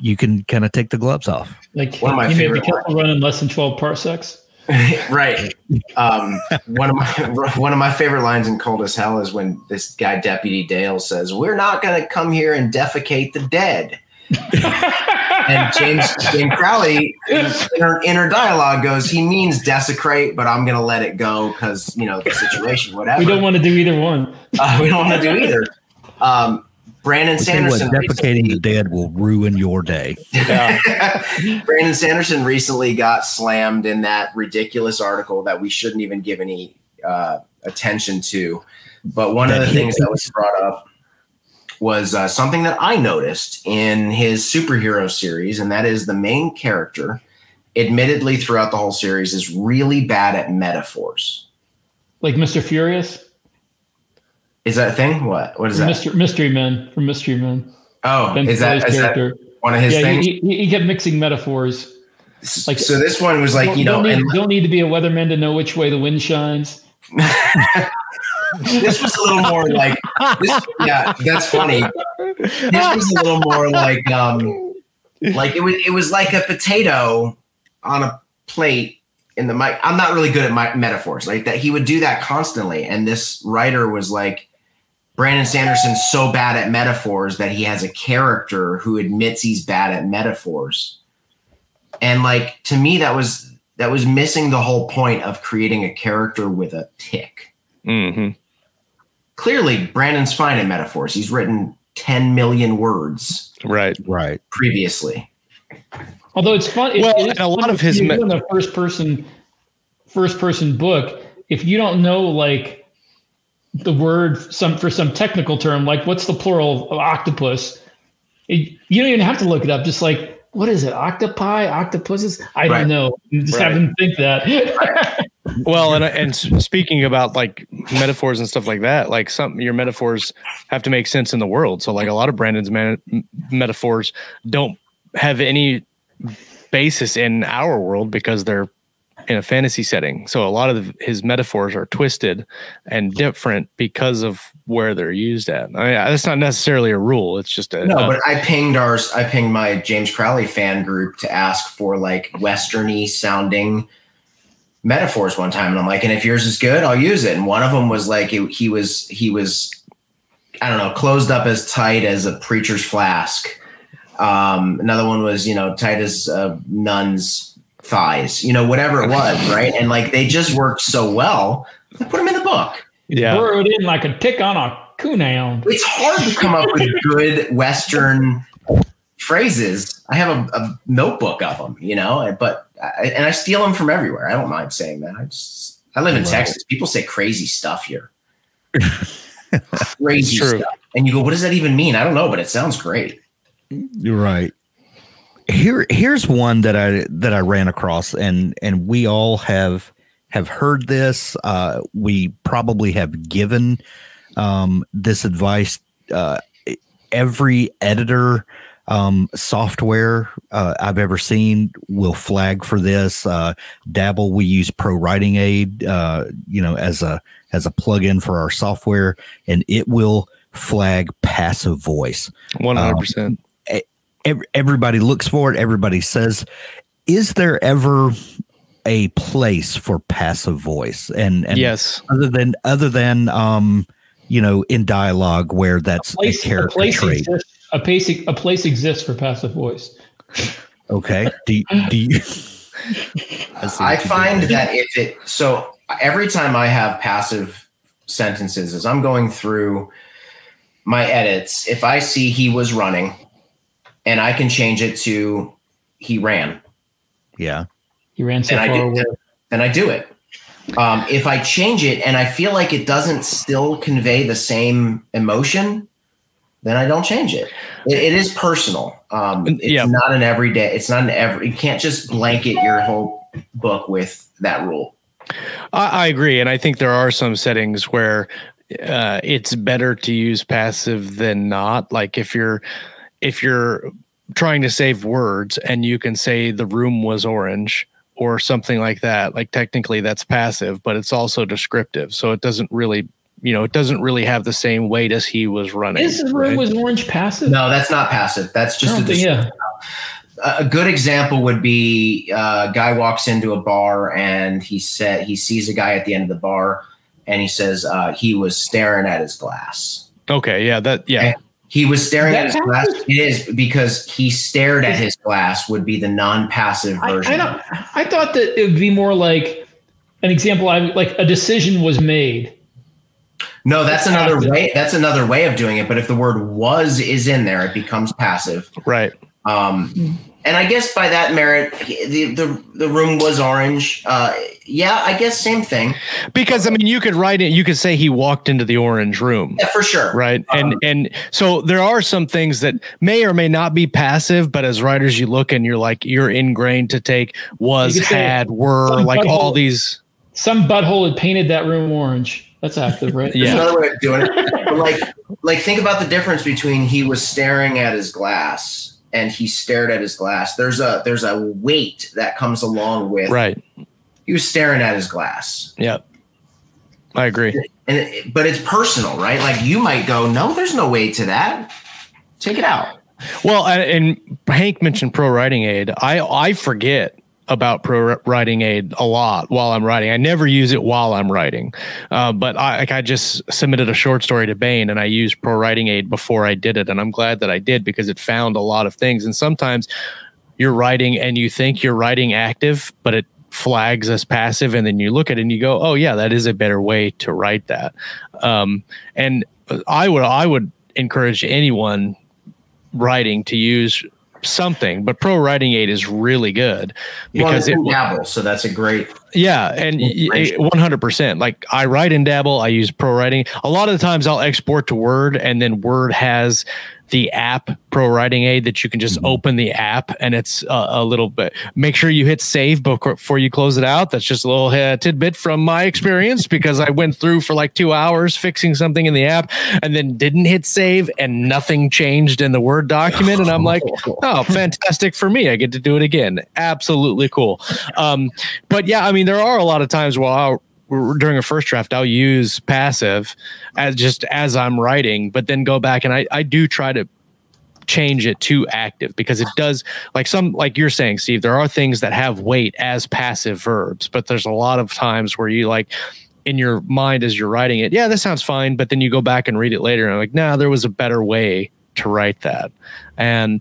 you can kind of take the gloves off Like One of my you may be careful running less than twelve parsecs. [laughs] right. Um, one of my [laughs] one of my favorite lines in Cold as Hell is when this guy Deputy Dale says, "We're not going to come here and defecate the dead." [laughs] and James James Crowley inner, inner dialogue goes, "He means desecrate, but I'm going to let it go because you know the situation, whatever." We don't want to do either one. uh, we don't want to do either. Um, Brandon I'll tell what, Sanderson defecating recently- the dead will ruin your day [laughs] Brandon Sanderson recently got slammed in that ridiculous article that we shouldn't even give any uh, attention to. But one of the things that was brought up was uh, something that I noticed in his superhero series, and that is the main character, admittedly throughout the whole series, is really bad at metaphors. Like Mr. Furious? Is that a thing? What? What is that? Mr. Mystery Men from Mystery Men. Oh, Ben is that, that character. one of his Yeah, things? he, he, he kept mixing metaphors. like- so this one was like, you know, don't, need, and don't need to be a weatherman to know which way the wind shines. [laughs] this was a little more like, this, yeah, that's funny. This was a little more like, um, like it was, it was like a potato on a plate in the mic. I'm not really good at my metaphors like that. He would do that constantly, and this writer was like, Brandon Sanderson's so bad at metaphors that he has a character who admits he's bad at metaphors. And like to me, that was that was missing the whole point of creating a character with a tick. Hmm Clearly, Brandon's fine at metaphors. He's written 10 million words Right. Right. previously. Although it's fun. it- Well, it is and a lot fun of his you're me- doing a first person, first person book. If you don't know like the word some for some technical term, like what's the plural of octopus, it, you don't even have to look it up. Just like what is it? Octopi, octopuses? I Right. don't know. You just Right. have them think that. [laughs] Well, and and speaking about like metaphors and stuff like that, like some your metaphors have to make sense in the world. So, like a lot of Brandon's man, metaphors don't have any basis in our world because they're in a fantasy setting. So, a lot of his metaphors are twisted and different because of where they're used at. I mean, that's not necessarily a rule. It's just a No, a- but I pinged ours. I pinged my James Crowley fan group to ask for like westerny sounding metaphors one time, and I'm like, and if yours is good, I'll use it. And one of them was like, it, he was he was, I don't know, closed up as tight as a preacher's flask. Um, another one was you know tight as a nun's thighs. You know, whatever it was, [laughs] right? And like they just worked so well. I put them in the book. yeah. Burrowed in like a tick on a coonhound. it's hard to come up with good Western phrases. I have a, a notebook of them, you know, but I, and I steal them from everywhere. I don't mind saying that. I just I live in Right. Texas. People say crazy stuff here. [laughs] crazy stuff, and you go, "What does that even mean?" I don't know, but it sounds great. You're right. Here, here's one that I that I ran across, and and we all have have heard this. Uh, we probably have given um, this advice. Uh, every editor um, software uh, I've ever seen will flag for this. Uh, Dabble, we use Pro Writing Aid, uh, you know, as a as a plugin for our software, and it will flag passive voice One hundred percent. everybody looks for it. Everybody says, "Is there ever a place for passive voice?" And, and Yes. other than other than um, you know, in dialogue where that's a, Place, a character place trait. Exists. A place, a place exists for passive voice. Okay. Do you, do you? [laughs] see I find did there. that if it so every time I have passive sentences, as I'm going through my edits, if I see he was running, and I can change it to he ran, Yeah. He ran so and I far do, away. then I do it. Um, if I change it and I feel like it doesn't still convey the same emotion, then I don't change it. It, it is personal. Um, it's Yeah. not an everyday. It's not an every. You can't just blanket your whole book with that rule. I, I agree, and I think there are some settings where uh, it's better to use passive than not. Like if you're if you're trying to save words and you can say the room was orange or something like that. Like technically that's passive, but it's also descriptive, so it doesn't really you know it doesn't really have the same weight as he was running. Is his room right? was orange passive? No, that's not passive. That's just a think- yeah. a good example would be uh, a guy walks into a bar and he said he sees a guy at the end of the bar and he says uh, he was staring at his glass. okay, yeah, that yeah. Okay. He was staring Is at his that glass. It is because he stared at his glass would be the non-passive I, version. I don't. I thought that it would be more like an example. I like a decision was made. No, that's another Passive. way. That's another way of doing it. But if the word "was" is in there, it becomes passive. Right. Um, and I guess by that merit, the the, the room was orange. Uh, yeah, I guess same thing. Because I mean, you could write it. You could say he walked into the orange room. Yeah, for sure. Right, and um, and so there are some things that may or may not be passive, but as writers, you look and you're like you're ingrained to take was, had, were, like all these. Some butthole had painted that room orange. That's active, right? yeah. There's another way of doing it. But like, like think about the difference between he was staring at his glass and he stared at his glass. There's a there's a weight that comes along with right. He was staring at his glass. Yep. I agree. And it, but it's personal, right? Like you might go, no, there's no way to that. Take it out. Well, and Hank mentioned pro writing aid. I I forget about pro writing aid a lot while I'm writing. I never use it while I'm writing, uh, but I like I just submitted a short story to Baen and I used pro writing aid before I did it, and I'm glad that I did because it found a lot of things. And sometimes you're writing and you think you're writing active, but it flags as passive, and then you look at it and you go, "Oh yeah, that is a better way to write that." Um, and I would I would encourage anyone writing to use something, but Pro Writing Aid is really good because it dabble. So that's a great. Yeah, and one hundred percent. Like I write in Dabble, I use Pro Writing. A lot of the times, I'll export to Word, and then Word has the app pro writing aid that you can just mm-hmm. open the app and it's a, a, little bit make sure you hit save before you close it out. That's just a little uh, tidbit from my experience because i went through for like two hours fixing something in the app and then didn't hit save and nothing changed in the word document. And i'm like [laughs] oh fantastic for me. I get to do it again. Absolutely cool. Um, but yeah i mean there are a lot of times while I'll during a first draft i'll use passive as just as i'm writing but then go back and i, I do try to change it to active because it does like some like you're saying steve there are things that have weight as passive verbs but there's a lot of times where you like in your mind as you're writing it yeah this sounds fine but then you go back and read it later and I'm like nah there was a better way to write that. And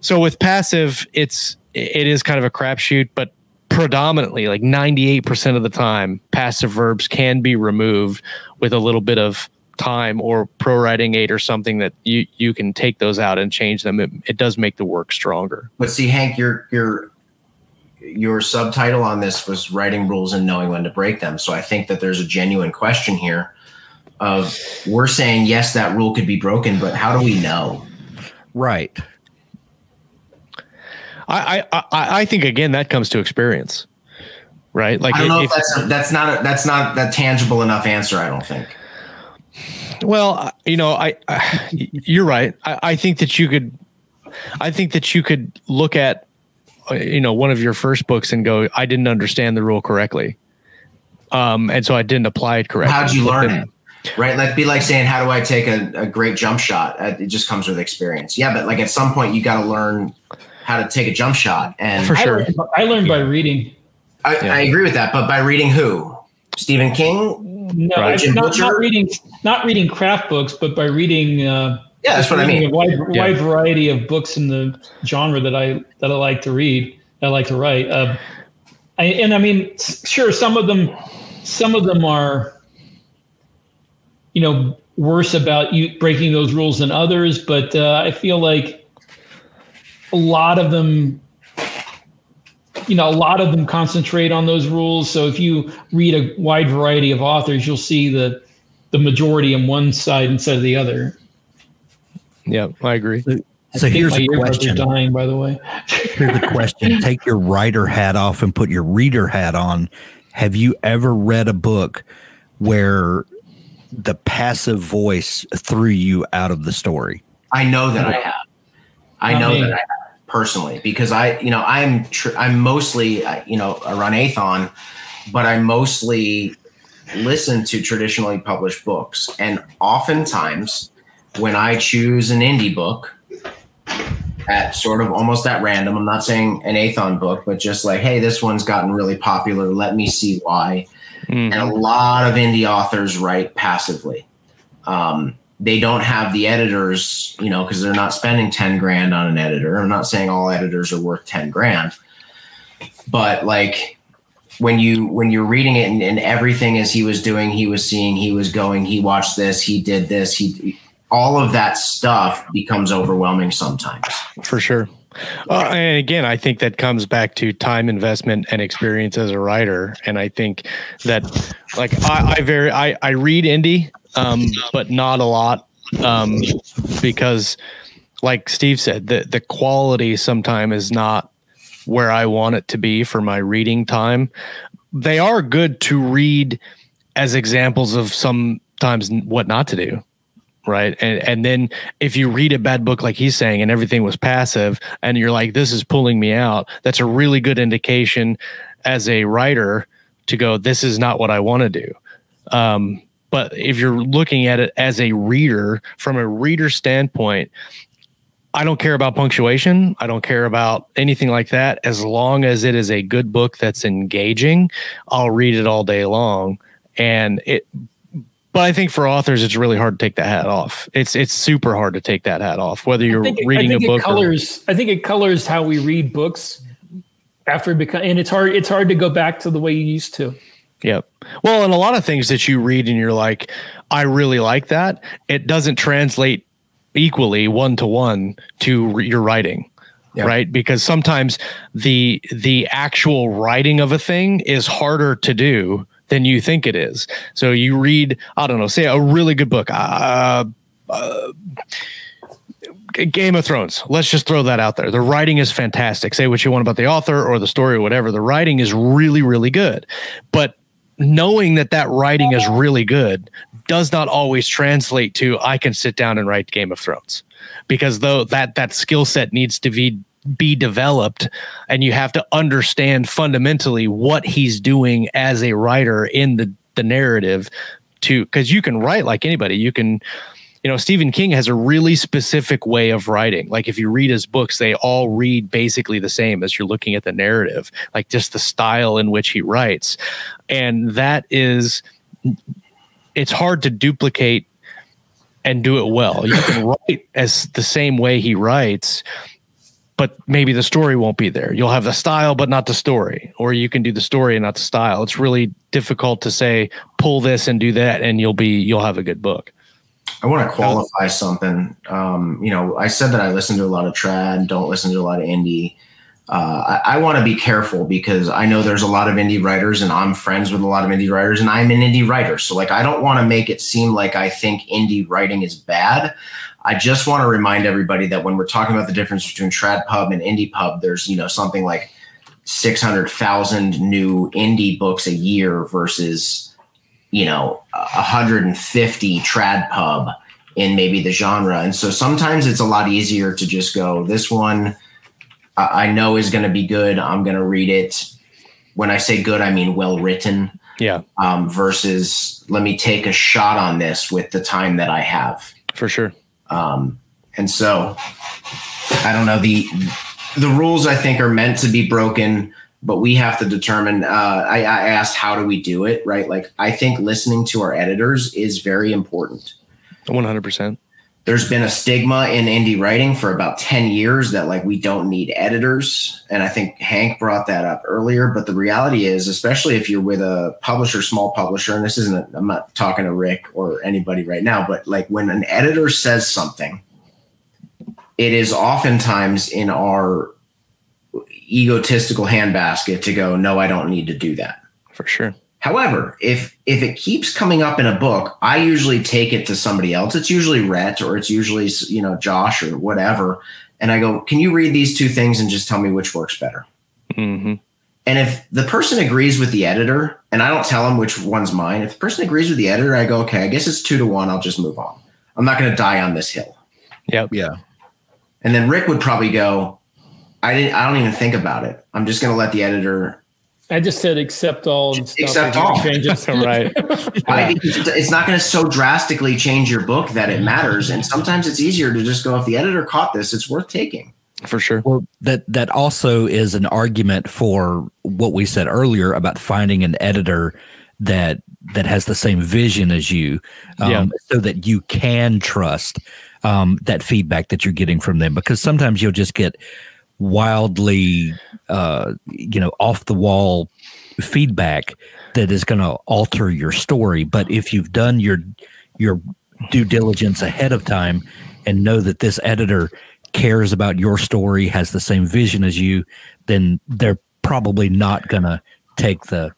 so with passive it's it is kind of a crapshoot but predominantly like 98% of the time passive verbs can be removed with a little bit of time or pro writing aid or something that you you can take those out and change them. It, it does make the work stronger. But see hank your your your subtitle on this was writing rules and knowing when to break them. So i think that there's a genuine question here of we're saying yes that rule could be broken but how do we know? Right I, I, I think again that comes to experience, right? Like I don't know if, if that's a, that's not a, that's not that tangible enough answer. I don't think. Well, you know, I, I you're right. I, I think that you could, I think that you could look at, uh, you know, one of your first books and go, I didn't understand the rule correctly, um, and so I didn't apply it correctly. How'd you learn it? Right, that'd be like saying, "How do I take a, a great jump shot?" It just comes with experience. Yeah, but like at some point, you got to learn how to take a jump shot. And for sure, I learned, I learned by reading. I, yeah. I, agree with that, but by reading who? Stephen King? No, right. not, not, reading not reading craft books, but by reading. Uh, yeah, that's what I mean. A wide, yeah. wide variety of books in the genre that I that I like to read, I like to write. Uh, I, and I mean, sure, some of them, some of them are, you know, worse about you breaking those rules than others. But uh, I feel like a lot of them you know a lot of them concentrate on those rules. So if you read a wide variety of authors you'll see the the majority on one side instead of the other. Yeah i agree. So, so here's a question. dying by the way. Here's the question. [laughs] Take your writer hat off and put your reader hat on. Have you ever read a book where the passive voice threw you out of the story? I know that i have. I know that I personally because I, you know, I'm tr- I'm mostly, you know, I run Aethon, but I mostly listen to traditionally published books, and oftentimes when I choose an indie book at sort of almost at random, I'm not saying an Aethon book, but just like, hey, this one's gotten really popular. Let me see why. Mm-hmm. And a lot of indie authors write passively. Um, they don't have the editors, you know, because they're not spending 10 grand on an editor. I'm not saying all editors are worth 10 grand, but like when you when you're reading it and, and everything as he was doing, he was seeing, he was going, he watched this, he did this, he all of that stuff becomes overwhelming sometimes. For sure. Uh, and again, I think that comes back to time investment and experience as a writer. And I think that, like, I, I very I, I read indie, um, but not a lot, um, because, like Steve said, the the quality sometimes is not where I want it to be for my reading time. They are good to read as examples of sometimes what not to do right and and then if you read a bad book like he's saying and everything was passive and you're like this is pulling me out that's a really good indication as a writer to go this is not what i want to do um, but if you're looking at it as a reader from a reader standpoint I don't care about punctuation. I don't care about anything like that. As long as it is a good book that's engaging, I'll read it all day long. And it but I think for authors, it's really hard to take that hat off. It's it's super hard to take that hat off. Whether you're it, reading a book, colors. Or, I think it colors how we read books after it become, and it's hard. It's hard to go back to the way you used to. Yep. Well, and a lot of things that you read and you're like, I really like that. It doesn't translate equally one to one to re- your writing. Yep. Right. Because sometimes the the actual writing of a thing is harder to do than you think it is. So you read, I don't know, say a really good book, uh, uh, Game of Thrones. Let's just throw that out there. The writing is fantastic. Say what you want about the author or the story or whatever. The writing is really, really good. But knowing that that writing is really good does not always translate to I can sit down and write Game of Thrones. Because though that that skill set needs to be be developed and you have to understand fundamentally what he's doing as a writer in the the narrative to because you can write like anybody. You can you know Stephen King has a really specific way of writing like if you read his books they all read basically the same as you're looking at the narrative like just the style in which he writes and that is it's hard to duplicate and do it well you can [laughs] write as the same way he writes but maybe the story won't be there. You'll have the style, but not the story, or you can do the story and not the style. It's really difficult to say pull this and do that, and you'll be you'll have a good book. I want to qualify something. Um, you know, I said that I listen to a lot of trad, don't listen to a lot of indie. Uh, I, I want to be careful because I know there's a lot of indie writers, and I'm friends with a lot of indie writers, and I'm an indie writer. So, like, I don't want to make it seem like I think indie writing is bad. I just want to remind everybody that when we're talking about the difference between trad pub and indie pub, there's you know something like six hundred thousand new indie books a year versus you know hundred and fifty trad pub in maybe the genre, and so sometimes it's a lot easier to just go this one. I know is going to be good. I'm going to read it. When I say good, I mean well written. Yeah. Um, versus let me take a shot on this with the time that I have. For sure. Um, and so I don't know the the rules I think are meant to be broken, but we have to determine. Uh, I, I asked how do we do it, right? Like I think listening to our editors is very important. One hundred percent there's been a stigma in indie writing for about 10 years that like we don't need editors and i think hank brought that up earlier but the reality is especially if you're with a publisher small publisher and this isn't i'm not talking to rick or anybody right now but like when an editor says something it is oftentimes in our egotistical handbasket to go no i don't need to do that for sure However, if if it keeps coming up in a book, I usually take it to somebody else. It's usually Rhett or it's usually you know Josh or whatever, and I go, "Can you read these two things and just tell me which works better?" Mm-hmm. And if the person agrees with the editor, and I don't tell them which one's mine, if the person agrees with the editor, I go, "Okay, I guess it's two to one. I'll just move on. I'm not going to die on this hill." Yep. Yeah. And then Rick would probably go, "I didn't. I don't even think about it. I'm just going to let the editor I just said accept all and accept all changes. [laughs] [laughs] right. it's not going to so drastically change your book that it matters. And sometimes it's easier to just go, if the editor caught this, it's worth taking. For sure. Well, that that also is an argument for what we said earlier about finding an editor that that has the same vision as you, um, yeah. so that you can trust um, that feedback that you're getting from them. Because sometimes you'll just get wildly, uh, you know, off the wall feedback that is going to alter your story. But if you've done your your due diligence ahead of time and know that this editor cares about your story, has the same vision as you, then they're probably not gonna take the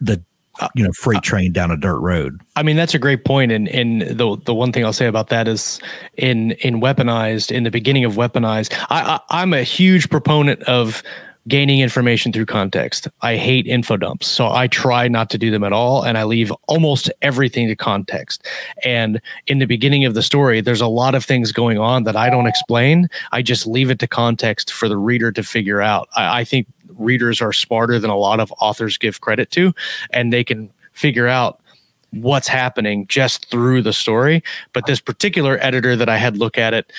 the Uh, you know freight uh, train down a dirt road. I mean, that's a great point. And and the the one thing I'll say about that is in in weaponized in the beginning of weaponized, I, I I'm a huge proponent of gaining information through context. I hate info dumps, so I try not to do them at all, and I leave almost everything to context. And in the beginning of the story, there's a lot of things going on that I don't explain. I just leave it to context for the reader to figure out. I, I think readers are smarter than a lot of authors give credit to, and they can figure out what's happening just through the story. But this particular editor that I had look at it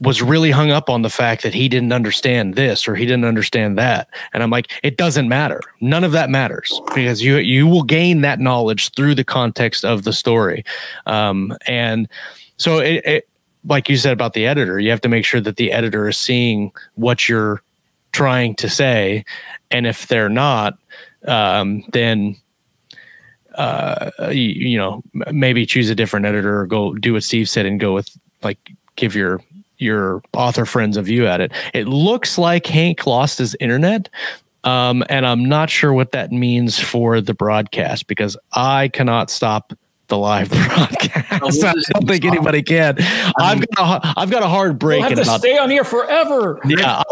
was really hung up on the fact that he didn't understand this or he didn't understand that. And i'm like it doesn't matter. None of that matters because you you will gain that knowledge through the context of the story. Um, and so it, it like you said about the editor you have to make sure that the editor is seeing what you're trying to say. And if they're not um, then uh, you, you know maybe choose a different editor or go do what steve said and go with like give your your author friends a view at it. It looks like Hank lost his internet. Um, and I'm not sure what that means for the broadcast because I cannot stop the live [laughs] broadcast. I don't think anybody can. I've got a, I've got a hard break. We'll have to stay on here forever. Yeah,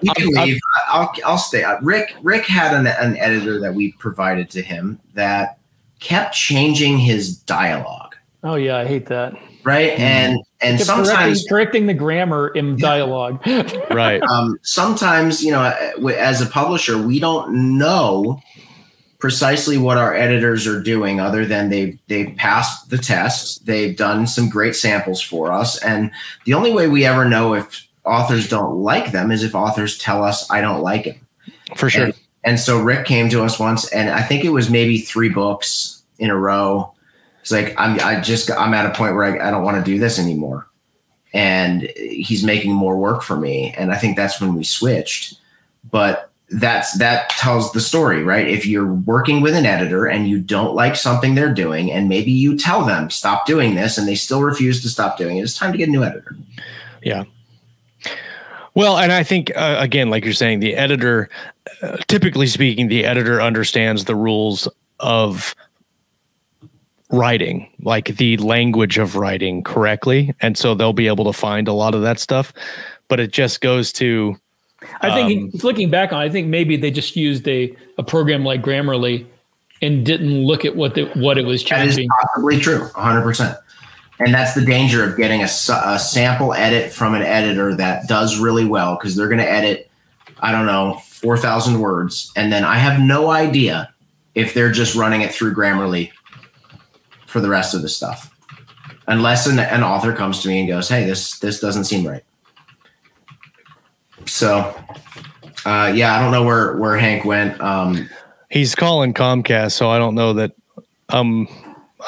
You can leave. I'll, I'll stay. Rick Rick had an, an editor that we provided to him that kept changing his dialogue. Oh yeah, I hate that. Right, and and Kept sometimes correcting, correcting the grammar in dialogue. [laughs] right. um, sometimes you know uh, as a publisher we don't know precisely what our editors are doing other than they've they've passed the tests they've done some great samples for us and the only way we ever know if authors don't like them is if authors tell us i don't like it For sure. and, and so rick came to us once and i think it was maybe three books in a row it's like i'm i just i'm at a point where i, I don't want to do this anymore. And he's making more work for me and i think that's when we switched. But that's that tells the story right? If you're working with an editor and you don't like something they're doing and maybe you tell them stop doing this and they still refuse to stop doing it it's time to get a new editor. Yeah. Well, and I think uh, again, like you're saying, the editor, uh, typically speaking, the editor understands the rules of writing, like the language of writing correctly, and so they'll be able to find a lot of that stuff. But it just goes to I think Um, looking back on, I think maybe they just used a, a program like Grammarly and didn't look at what the, what it was that is changing. possibly true 100% and that's the danger of getting a, a sample edit from an editor that does really well because they're going to edit i don't know 4000 words and then i have no idea if they're just running it through grammarly for the rest of the stuff unless an, an author comes to me and goes hey this this doesn't seem right so uh, yeah i don't know where where hank went um, he's calling Comcast, so I don't know that um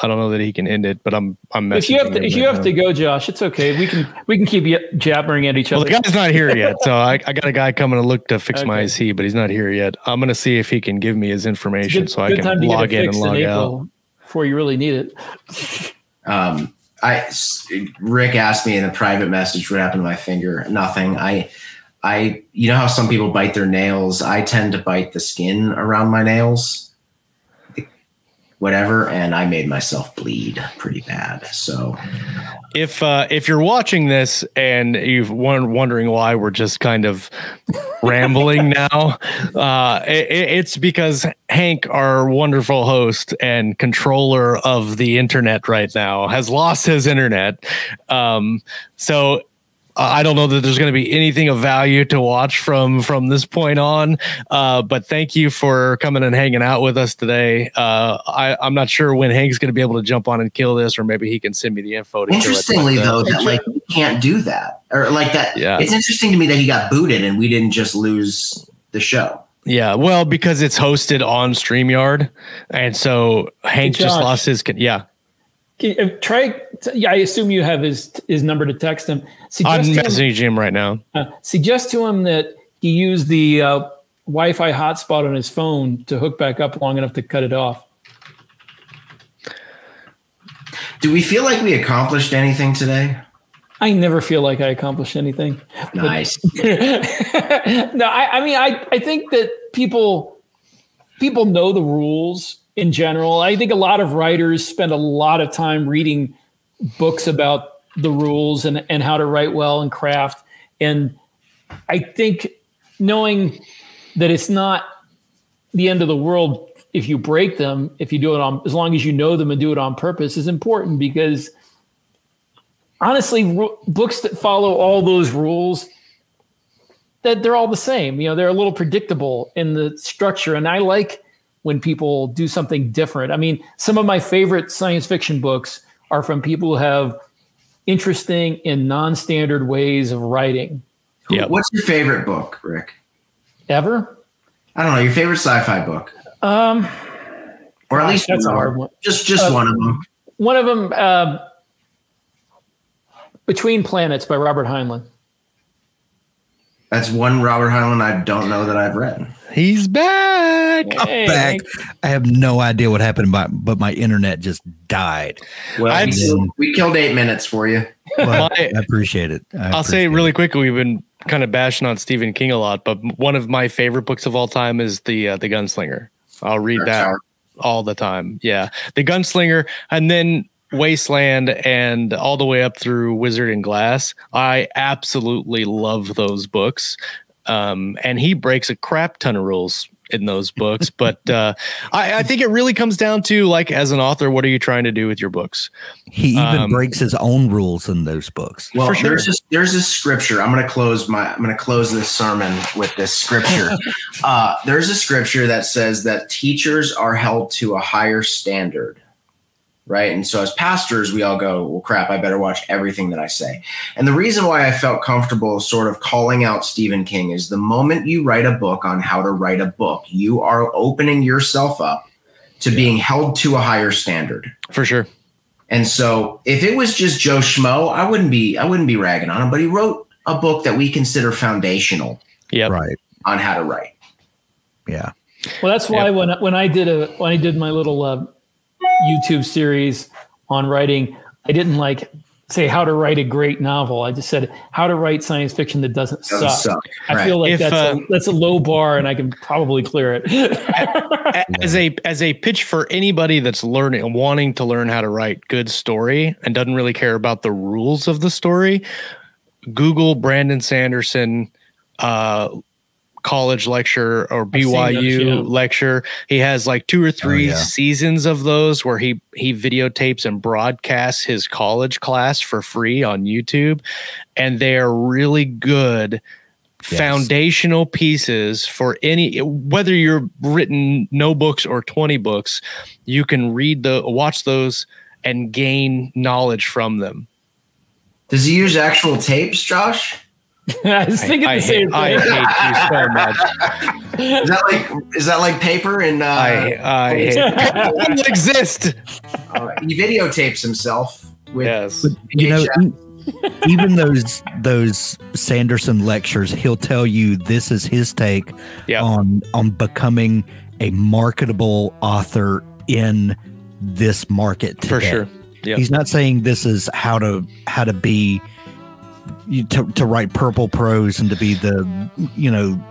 I don't know that he can end it, but I'm I'm If you have to, him if you have now. to go, Josh, it's okay. We can we can keep y- jabbering at each Well, other. the guy's not here yet, so I, I got a guy coming to look to fix my Okay. IC, but he's not here yet. I'm gonna see if he can give me his information Good- so I can time to get log in and fixed log out. Before you really need it. um, I Rick asked me in a private message what happened to my finger. Nothing. I I you know how some people bite their nails. I tend to bite the skin around my nails. Whatever, and I made myself bleed pretty bad. So If uh, if you're watching this and you've won- wondering why we're just kind of rambling [laughs] now, uh, it, it's because Hank, our wonderful host and controller of the internet right now, has lost his internet. Um, so I don't know that there's going to be anything of value to watch from from this point on. Uh, but thank you for coming and hanging out with us today. Uh, I, I'm not sure when Hank's going to be able to jump on and kill this, or maybe he can send me the info. To interestingly, But, though, that like you can't do that, or like that. Yeah. It's interesting to me that he got booted and we didn't just lose the show. Yeah, well, because it's hosted on StreamYard, and so Hank just lost his. Con- yeah, Can, uh, try. Yeah, I assume you have his his number to text him. I'm Suggest to him, him right now. uh, suggest to him that he use the uh, Wi-Fi hotspot on his phone to hook back up long enough to cut it off. Do we feel like we accomplished anything today? I never feel like I accomplished anything. Nice. [laughs] no, I, I mean, I, I think that people people know the rules in general. I think a lot of writers spend a lot of time reading books about the rules and, and how to write well and craft. And I think knowing that it's not the end of the world if you break them, if you do it on, as long as you know them and do it on purpose, is important because honestly, books that follow all those rules, that they're all the same. You know, they're a little predictable in the structure, and I like when people do something different. I mean, some of my favorite science fiction books are from people who have interesting and non-standard ways of writing. Yep. What's your favorite book, Rick? Ever? I don't know. Your favorite sci-fi book, Um, or at least that's a one. hard one. Just just Uh, one of them. one of them, uh, Between Planets by Robert Heinlein. That's one Robert Heinlein I don't know that I've read. He's back. Hey, Back. I have no idea what happened, but, but my internet just died. Well, I'd- we killed, we killed eight minutes for you. Well, My- [laughs] I appreciate it. I I'll say it appreciate really quickly. We've been kind of bashing on Stephen King a lot, but one of my favorite books of all time is the uh, the Gunslinger. I'll read Dark that Tower. all the time. Yeah, the Gunslinger, and then Wasteland, and all the way up through Wizard and Glass. I absolutely love those books. Um, and he breaks a crap ton of rules in those books, [laughs] but uh, I, I think it really comes down to like, as an author, what are you trying to do with your books? He even Um, breaks his own rules in those books. Well, For sure. there's this there's this scripture. I'm going to close my I'm going to close this sermon with this scripture. [laughs] uh, there's a scripture that says that teachers are held to a higher standard, right? And so as pastors, we all go, "Well, crap! I better watch everything that I say." And the reason why I felt comfortable sort of calling out Stephen King is the moment you write a book on how to write a book, you are opening yourself up to being held to a higher standard. For sure. And so if it was just Joe Schmo, I wouldn't be I wouldn't be ragging on him, but he wrote a book that we consider foundational Yeah. Right. on how to write. Yeah. Well, that's why when when I did a when I did my little uh, YouTube series on writing, I didn't like say how to write a great novel. I just said how to write science fiction that doesn't, Doesn't suck. suck. I Right. feel like If, that's uh, a, that's a low bar, and I can probably clear it. As a as a pitch for anybody that's learning wanting to learn how to write good story and doesn't really care about the rules of the story google brandon sanderson uh college lecture or seen those, byu yeah. lecture he has like two or oh, three yeah. seasons of those where he he videotapes and broadcasts his college class for free on youtube and they are really good Yes. foundational pieces for any whether you're written no books or 20 books you can read the watch those and gain knowledge from them Does he use actual tapes, Josh? [laughs] I was thinking I, the same hate, thing. I hate you so much Is that like is that like paper and uh i i [laughs] hate [laughs] it doesn't exist uh, he videotapes himself with yes You know, even those those Sanderson lectures, he'll tell you this is his take Yeah. on on becoming a marketable author in this market today. for sure Yep. He's not saying this is how to how to be you to, to write purple prose and to be the you know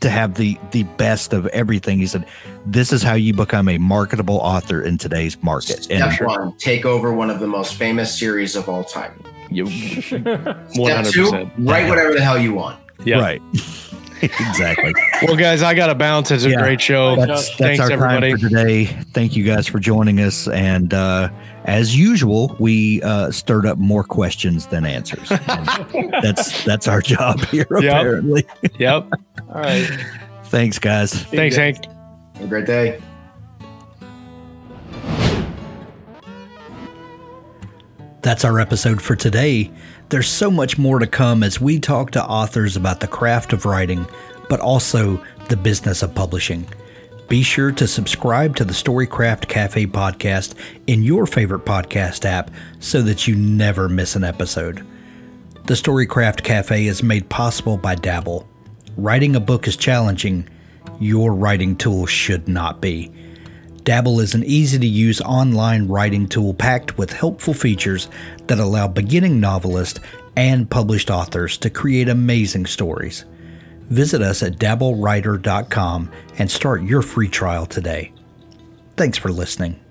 to have the the best of everything. He said this is how you become a marketable author in today's market. Step And one, take over one of the most famous series of all time. you Step 100% two, write whatever the hell you want. yeah right. [laughs] exactly. [laughs] well guys i gotta bounce it's a Yeah. great show That's that's Thanks, our everybody. time for today. Thank you guys for joining us. And uh, as usual, we uh, stirred up more questions than answers. [laughs] That's that's our job here. Yep. Apparently. yep [laughs] All right. Thanks, guys. thanks hank Have a great day. That's our episode for today. There's so much more to come as we talk to authors about the craft of writing, but also the business of publishing. Be sure to subscribe to the Storycraft Cafe podcast in your favorite podcast app so that you never miss an episode. The Storycraft Cafe is made possible by Dabble. Writing a book is challenging. Your writing tool should not be. Dabble is an easy to use online writing tool packed with helpful features that allow beginning novelists and published authors to create amazing stories. Visit us at dabblewriter.com and start your free trial today. Thanks for listening.